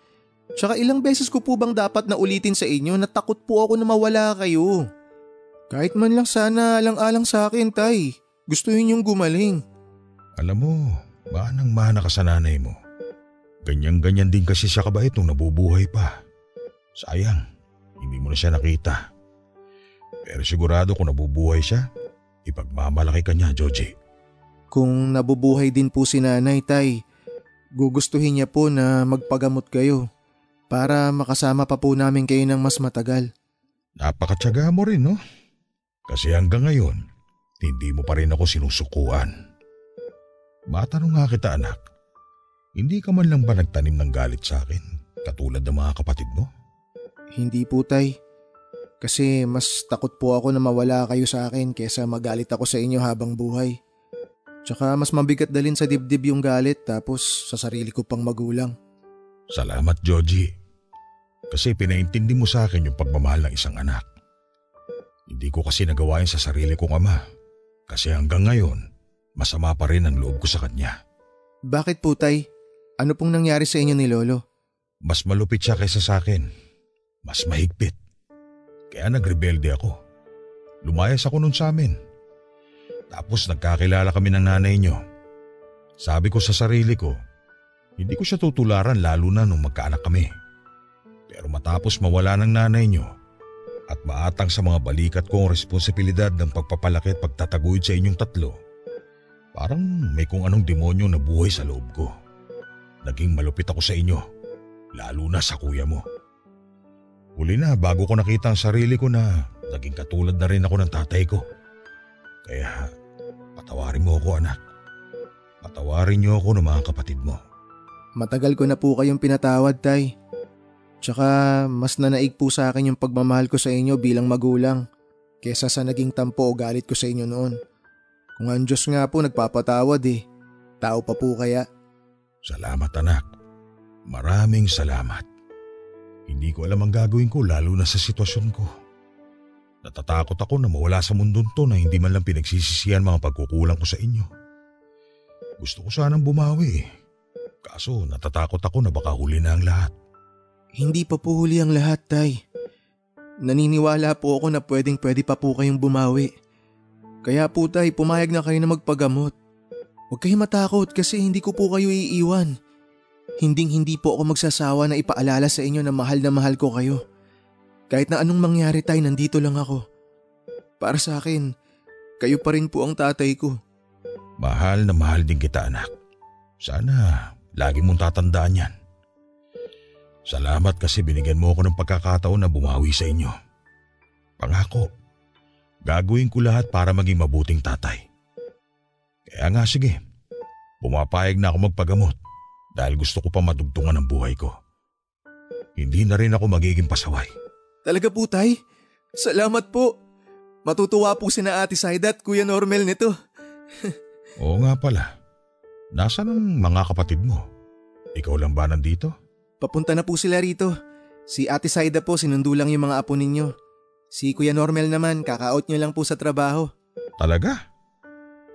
Tsaka ilang beses ko po bang dapat na ulitin sa inyo na takot po ako na mawala kayo. Kahit man lang sana alang-alang sa akin, tay. Gusto yung gumaling. Alam mo, manang mana ka sa nanay mo. Ganyan-ganyan din kasi siya kabait nung nabubuhay pa. Sayang, hindi mo na siya nakita. Pero sigurado kung nabubuhay siya, ipagmamalaki ka niya, Joji. Kung nabubuhay din po si nanay, tay, gugustuhin niya po na magpagamot kayo para makasama pa po namin kayo ng mas matagal. Napakatsaga mo rin, no? Kasi hanggang ngayon, hindi mo pa rin ako sinusukuan. Matanong nga kita anak, hindi ka man lang ba nagtanim ng galit sa akin katulad ng mga kapatid mo? Hindi po tay. Kasi mas takot po ako na mawala kayo sa akin kesa magalit ako sa inyo habang buhay. Tsaka mas mabigat dalin sa dibdib yung galit tapos sa sarili ko pang magulang. Salamat Joji. Kasi pinaintindi mo sa akin yung pagmamahal ng isang anak. Hindi ko kasi nagawa yun sa sarili kong ama. Kasi hanggang ngayon, masama pa rin ang loob ko sa kanya. Bakit po tay? Ano pong nangyari sa inyo ni Lolo? Mas malupit siya kaysa sa akin. Mas mahigpit. Kaya nagrebelde ako. Lumayas ako nun sa amin. Tapos nagkakilala kami ng nanay niyo. Sabi ko sa sarili ko, hindi ko siya tutularan lalo na nung magkaanak kami. Pero matapos mawala ng nanay niyo at maatang sa mga balikat ko ang responsibilidad ng pagpapalaki at pagtataguyod sa inyong tatlo, parang may kung anong demonyo na buhay sa loob ko. Naging malupit ako sa inyo, lalo na sa kuya mo. Huli na bago ko nakita ang sarili ko na naging katulad na rin ako ng tatay ko. Kaya patawarin mo ako anak. Patawarin niyo ako ng mga kapatid mo. Matagal ko na po kayong pinatawad tay. Tsaka mas nanaig po sa akin yung pagmamahal ko sa inyo bilang magulang kesa sa naging tampo o galit ko sa inyo noon. Kung ang Diyos nga po nagpapatawad eh, tao pa po kaya. Salamat anak. Maraming salamat. Hindi ko alam ang gagawin ko lalo na sa sitwasyon ko. Natatakot ako na mawala sa mundon to na hindi man lang pinagsisisihan mga pagkukulang ko sa inyo. Gusto ko sanang bumawi eh. Kaso natatakot ako na baka huli na ang lahat. Hindi pa po huli ang lahat, Tay. Naniniwala po ako na pwedeng pwede pa po kayong bumawi. Kaya po, Tay, pumayag na kayo na magpagamot. Huwag kayong matakot kasi hindi ko po kayo iiwan. Hinding hindi po ako magsasawa na ipaalala sa inyo na mahal na mahal ko kayo. Kahit na anong mangyari tay, nandito lang ako. Para sa akin, kayo pa rin po ang tatay ko. Mahal na mahal din kita anak. Sana lagi mong tatandaan yan. Salamat kasi binigyan mo ako ng pagkakataon na bumawi sa inyo. Pangako, gagawin ko lahat para maging mabuting tatay. Kaya nga sige, pumapayag na ako magpagamot dahil gusto ko pa madugtungan ang buhay ko. Hindi na rin ako magiging pasaway. Talaga po, Tay? Salamat po. Matutuwa po si na Ate Saida at Kuya Normel nito. Oo nga pala. Nasaan ang mga kapatid mo? Ikaw lang ba nandito? Papunta na po sila rito. Si Ate Saida po sinundo lang yung mga apo ninyo. Si Kuya Normel naman kaka-out niyo lang po sa trabaho. Talaga?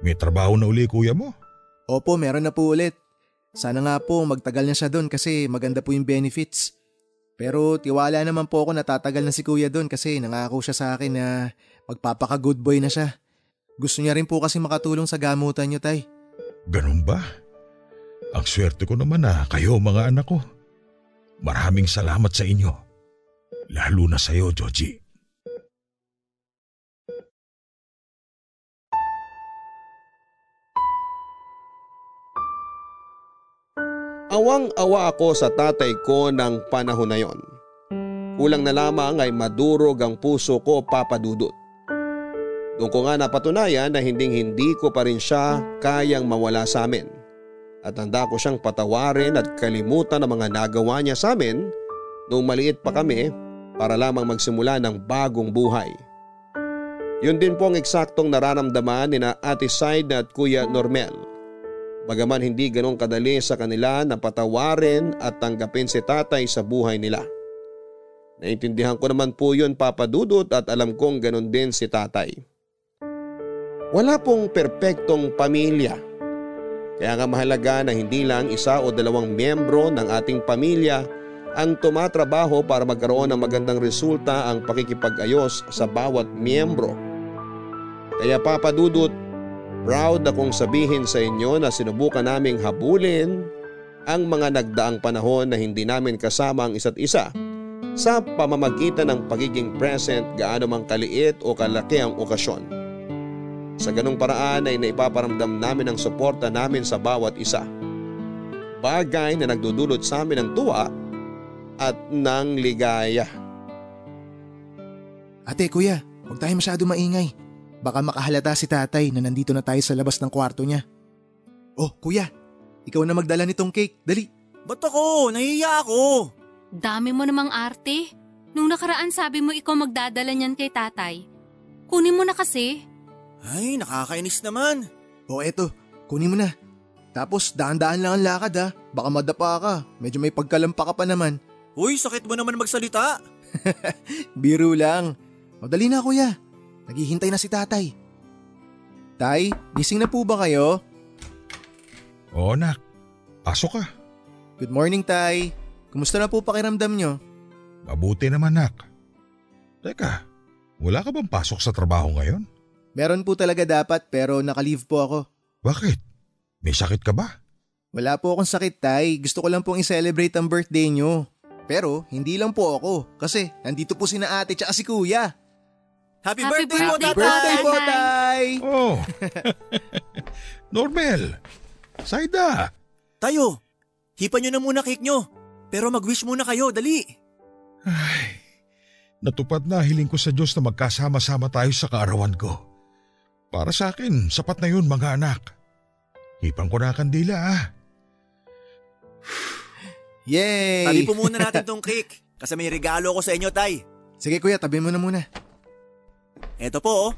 May trabaho na uli kuya mo? Opo, meron na po ulit. Sana nga po magtagal na siya doon kasi maganda po yung benefits. Pero tiwala naman po ako na tatagal na si kuya doon kasi nangako siya sa akin na magpapaka good boy na siya. Gusto niya rin po kasi makatulong sa gamutan niyo, tay. Ganun ba? Ang swerte ko naman na kayo mga anak ko. Maraming salamat sa inyo. Lalo na sa iyo, Joji. Awang-awa ako sa tatay ko ng panahon na yon. Kulang na lamang ay madurog ang puso ko papadudot. Doon ko nga napatunayan na hinding hindi ko pa rin siya kayang mawala sa amin. At handa ko siyang patawarin at kalimutan ang mga nagawa niya sa amin noong maliit pa kami para lamang magsimula ng bagong buhay. Yun din po ang eksaktong nararamdaman ni na Ate Saida at Kuya Normel. Bagaman hindi ganong kadali sa kanila na patawarin at tanggapin si tatay sa buhay nila. Naintindihan ko naman po yun papadudot at alam kong ganon din si tatay. Wala pong perpektong pamilya. Kaya nga mahalaga na hindi lang isa o dalawang miyembro ng ating pamilya ang tumatrabaho para magkaroon ng magandang resulta ang pakikipag-ayos sa bawat miyembro. Kaya papadudot, proud akong sabihin sa inyo na sinubukan naming habulin ang mga nagdaang panahon na hindi namin kasama ang isa't isa sa pamamagitan ng pagiging present gaano mang kaliit o kalaki ang okasyon. Sa ganong paraan ay naipaparamdam namin ang suporta namin sa bawat isa. Bagay na nagdudulot sa amin ng tuwa at ng ligaya. Ate, kuya, huwag tayo masyado maingay. Baka makahalata si tatay na nandito na tayo sa labas ng kwarto niya. Oh, kuya, ikaw na magdala nitong cake. Dali. Ba't ako? Nahiya ako. Dami mo namang arte. Nung nakaraan sabi mo ikaw magdadala niyan kay tatay. Kunin mo na kasi. Ay, nakakainis naman. O eto, kunin mo na. Tapos daan-daan lang ang lakad ha. Baka madapa ka. Medyo may pagkalampa ka pa naman. Uy, sakit mo naman magsalita. Biro lang. O dali na kuya. Naghihintay na si tatay. Tay, gising na po ba kayo? Oo nak, pasok ka. Good morning, Tay. Kumusta na po pakiramdam nyo? Mabuti naman nak. Teka, wala ka bang pasok sa trabaho ngayon? Meron po talaga dapat pero nakaleave po ako. Bakit? May sakit ka ba? Wala po akong sakit, Tay. Gusto ko lang pong i-celebrate ang birthday nyo. Pero hindi lang po ako kasi nandito po si na ate tsaka si kuya. Happy, Happy birthday, po, birthday tatay! po, Birthday po, Tatay. Tay! Oh. Normal. Saida. Tayo, hipan nyo na muna cake nyo. Pero mag-wish muna kayo, dali. Ay, natupad na hiling ko sa Diyos na magkasama-sama tayo sa kaarawan ko. Para sa akin, sapat na yun mga anak. Hipan ko na kandila ah. Yay! Tabi po muna natin tong cake. Kasi may regalo ko sa inyo, Tay. Sige kuya, tabi mo na muna. Eto po, oh.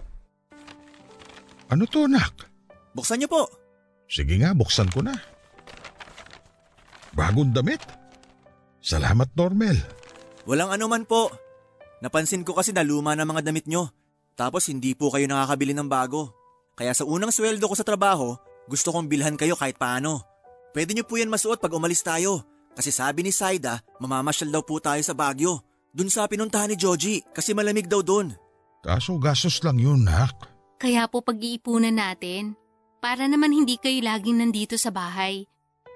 Ano to anak? Buksan nyo po. Sige nga, buksan ko na. Bagong damit. Salamat Normal. Walang anuman po. Napansin ko kasi na luma na mga damit nyo. Tapos hindi po kayo nakakabili ng bago. Kaya sa unang sweldo ko sa trabaho, gusto kong bilhan kayo kahit paano. Pwede nyo po yan masuot pag umalis tayo. Kasi sabi ni Saida, mamamasyal daw po tayo sa Baguio. Dun sa pinuntahan ni Joji kasi malamig daw dun. Kaso gastos lang yun, nak. Kaya po pag-iipunan natin. Para naman hindi kayo laging nandito sa bahay.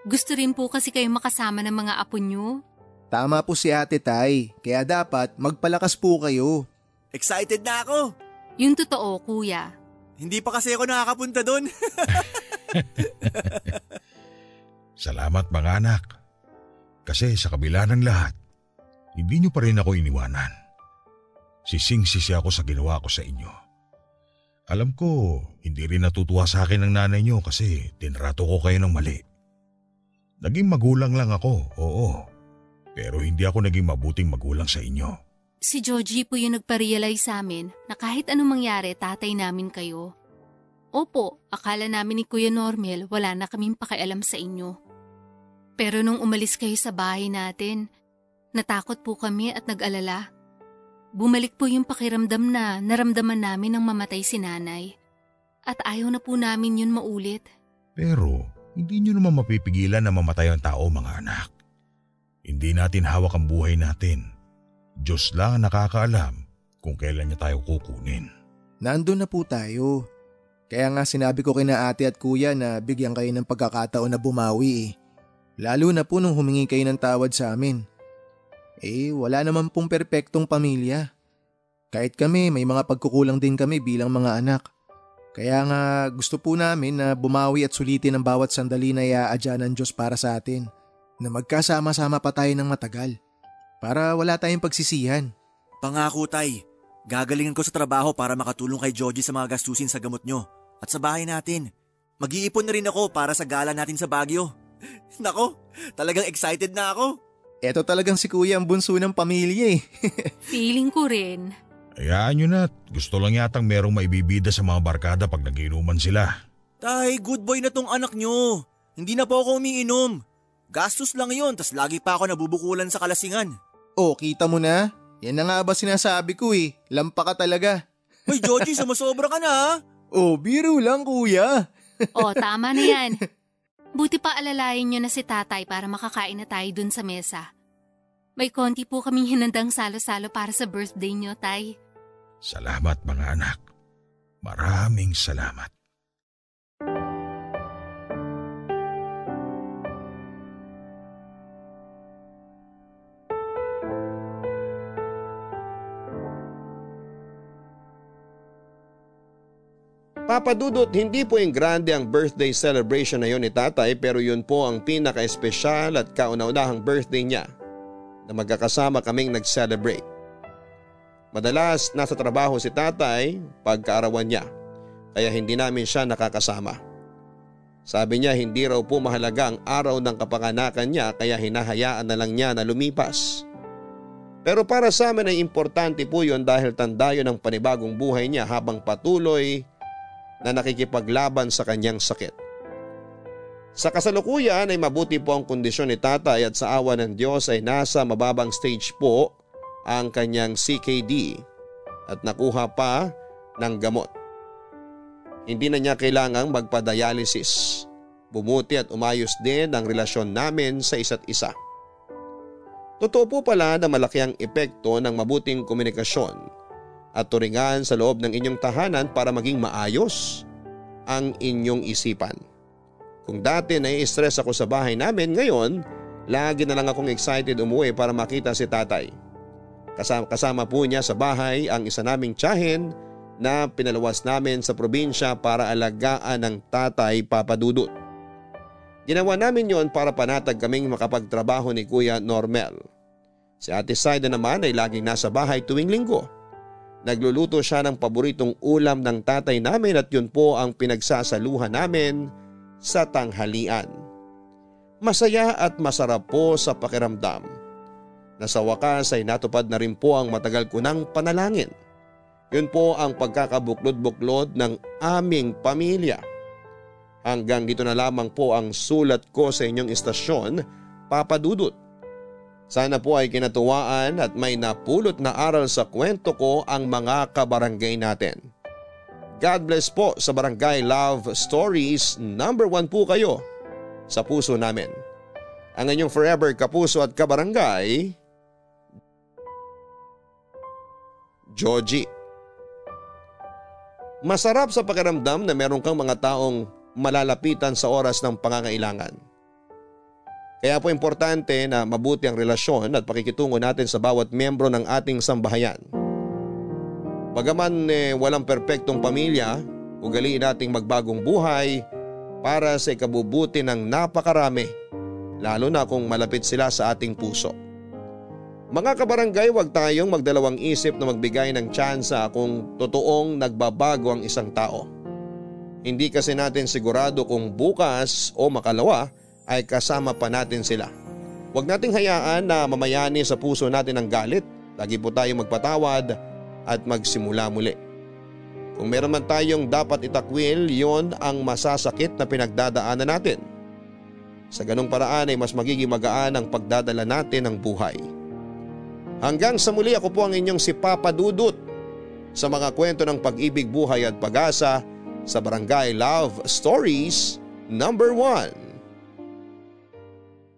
Gusto rin po kasi kayo makasama ng mga apo nyo. Tama po si ate Tay. Kaya dapat magpalakas po kayo. Excited na ako! Yung totoo, kuya. Hindi pa kasi ako nakakapunta dun. Salamat mga anak. Kasi sa kabila ng lahat, hindi niyo pa rin ako iniwanan. Sising-sisi ako sa ginawa ko sa inyo. Alam ko, hindi rin natutuwa sa akin ng nanay niyo kasi tinrato ko kayo ng mali. Naging magulang lang ako, oo. Pero hindi ako naging mabuting magulang sa inyo. Si Joji po yung nagpa-realize sa amin na kahit anong mangyari, tatay namin kayo. Opo, akala namin ni Kuya Normel wala na kaming pakialam sa inyo. Pero nung umalis kayo sa bahay natin, natakot po kami at nag-alala. Bumalik po yung pakiramdam na naramdaman namin nang mamatay si nanay. At ayaw na po namin yun maulit. Pero hindi niyo naman mapipigilan na mamatay ang tao mga anak. Hindi natin hawak ang buhay natin. Diyos lang ang nakakaalam kung kailan niya tayo kukunin. Nandun na po tayo. Kaya nga sinabi ko kina ate at kuya na bigyan kayo ng pagkakataon na bumawi eh. Lalo na po nung humingi kayo ng tawad sa amin. Eh, wala naman pong perpektong pamilya. Kahit kami, may mga pagkukulang din kami bilang mga anak. Kaya nga gusto po namin na bumawi at sulitin ang bawat sandali na iaadya ng Diyos para sa atin. Na magkasama-sama pa tayo ng matagal. Para wala tayong pagsisihan. Pangako, Tay. Gagalingan ko sa trabaho para makatulong kay Joji sa mga gastusin sa gamot nyo. At sa bahay natin. Mag-iipon na rin ako para sa gala natin sa Baguio. Nako, talagang excited na ako. Eto talagang si kuya ang bunso ng pamilya eh. Feeling ko rin. Hayaan niyo na gusto lang yatang merong maibibida sa mga barkada pag nagiinuman sila. Tay, good boy na tong anak nyo. Hindi na po ako umiinom. Gastos lang yon, tas lagi pa ako nabubukulan sa kalasingan. Oh, kita mo na? Yan na nga ba sinasabi ko eh. Lampa ka talaga. Hoy, Joji, sumusobra ka na ha? Oh, biro lang kuya. O, tama na yan. Buti pa alalayan nyo na si tatay para makakain na tayo dun sa mesa. May konti po kaming hinandang salo-salo para sa birthday nyo, tay. Salamat mga anak. Maraming salamat. Papadudot, hindi po yung grande ang birthday celebration na yon ni tatay pero yun po ang pinaka-espesyal at kauna-unahang birthday niya na magkakasama kaming nag-celebrate. Madalas nasa trabaho si tatay pagkaarawan niya kaya hindi namin siya nakakasama. Sabi niya hindi raw po mahalaga ang araw ng kapanganakan niya kaya hinahayaan na lang niya na lumipas. Pero para sa amin ay importante po yun dahil tanda yun ang panibagong buhay niya habang patuloy na nakikipaglaban sa kanyang sakit. Sa kasalukuyan ay mabuti po ang kondisyon ni tatay at sa awa ng Diyos ay nasa mababang stage po ang kanyang CKD at nakuha pa ng gamot. Hindi na niya kailangang magpa-dialysis. Bumuti at umayos din ang relasyon namin sa isa't isa. Totoo po pala na malaki ang epekto ng mabuting komunikasyon at turingan sa loob ng inyong tahanan para maging maayos ang inyong isipan. Kung dati nai-stress ako sa bahay namin ngayon, lagi na lang akong excited umuwi para makita si tatay. Kasama, kasama po niya sa bahay ang isa naming tiyahin na pinalawas namin sa probinsya para alagaan ng tatay papadudot. Ginawa namin yon para panatag kaming makapagtrabaho ni Kuya Normel. Si Ate Saida naman ay laging nasa bahay tuwing linggo. Nagluluto siya ng paboritong ulam ng tatay namin at yun po ang pinagsasaluhan namin sa tanghalian. Masaya at masarap po sa pakiramdam. Na sa wakas ay natupad na rin po ang matagal ko ng panalangin. Yun po ang pagkakabuklod-buklod ng aming pamilya. Hanggang dito na lamang po ang sulat ko sa inyong istasyon, Papa Dudut. Sana po ay kinatuwaan at may napulot na aral sa kwento ko ang mga kabarangay natin. God bless po sa Barangay Love Stories. Number one po kayo sa puso namin. Ang inyong forever kapuso at kabarangay, Georgie. Masarap sa pakiramdam na meron kang mga taong malalapitan sa oras ng pangangailangan. Kaya po importante na mabuti ang relasyon at pakikitungo natin sa bawat miyembro ng ating sambahayan. Bagaman eh, walang perpektong pamilya, ugaliin nating magbagong buhay para sa ikabubuti ng napakarami, lalo na kung malapit sila sa ating puso. Mga kabarangay, huwag tayong magdalawang isip na magbigay ng tsansa kung totoong nagbabago ang isang tao. Hindi kasi natin sigurado kung bukas o makalawa ay kasama pa natin sila. Huwag nating hayaan na mamayani sa puso natin ang galit. Lagi po tayong magpatawad at magsimula muli. Kung meron man tayong dapat itakwil, yon ang masasakit na pinagdadaanan natin. Sa ganong paraan ay mas magiging magaan ang pagdadala natin ng buhay. Hanggang sa muli ako po ang inyong si Papa Dudut sa mga kwento ng pag-ibig, buhay at pag-asa sa Barangay Love Stories number 1.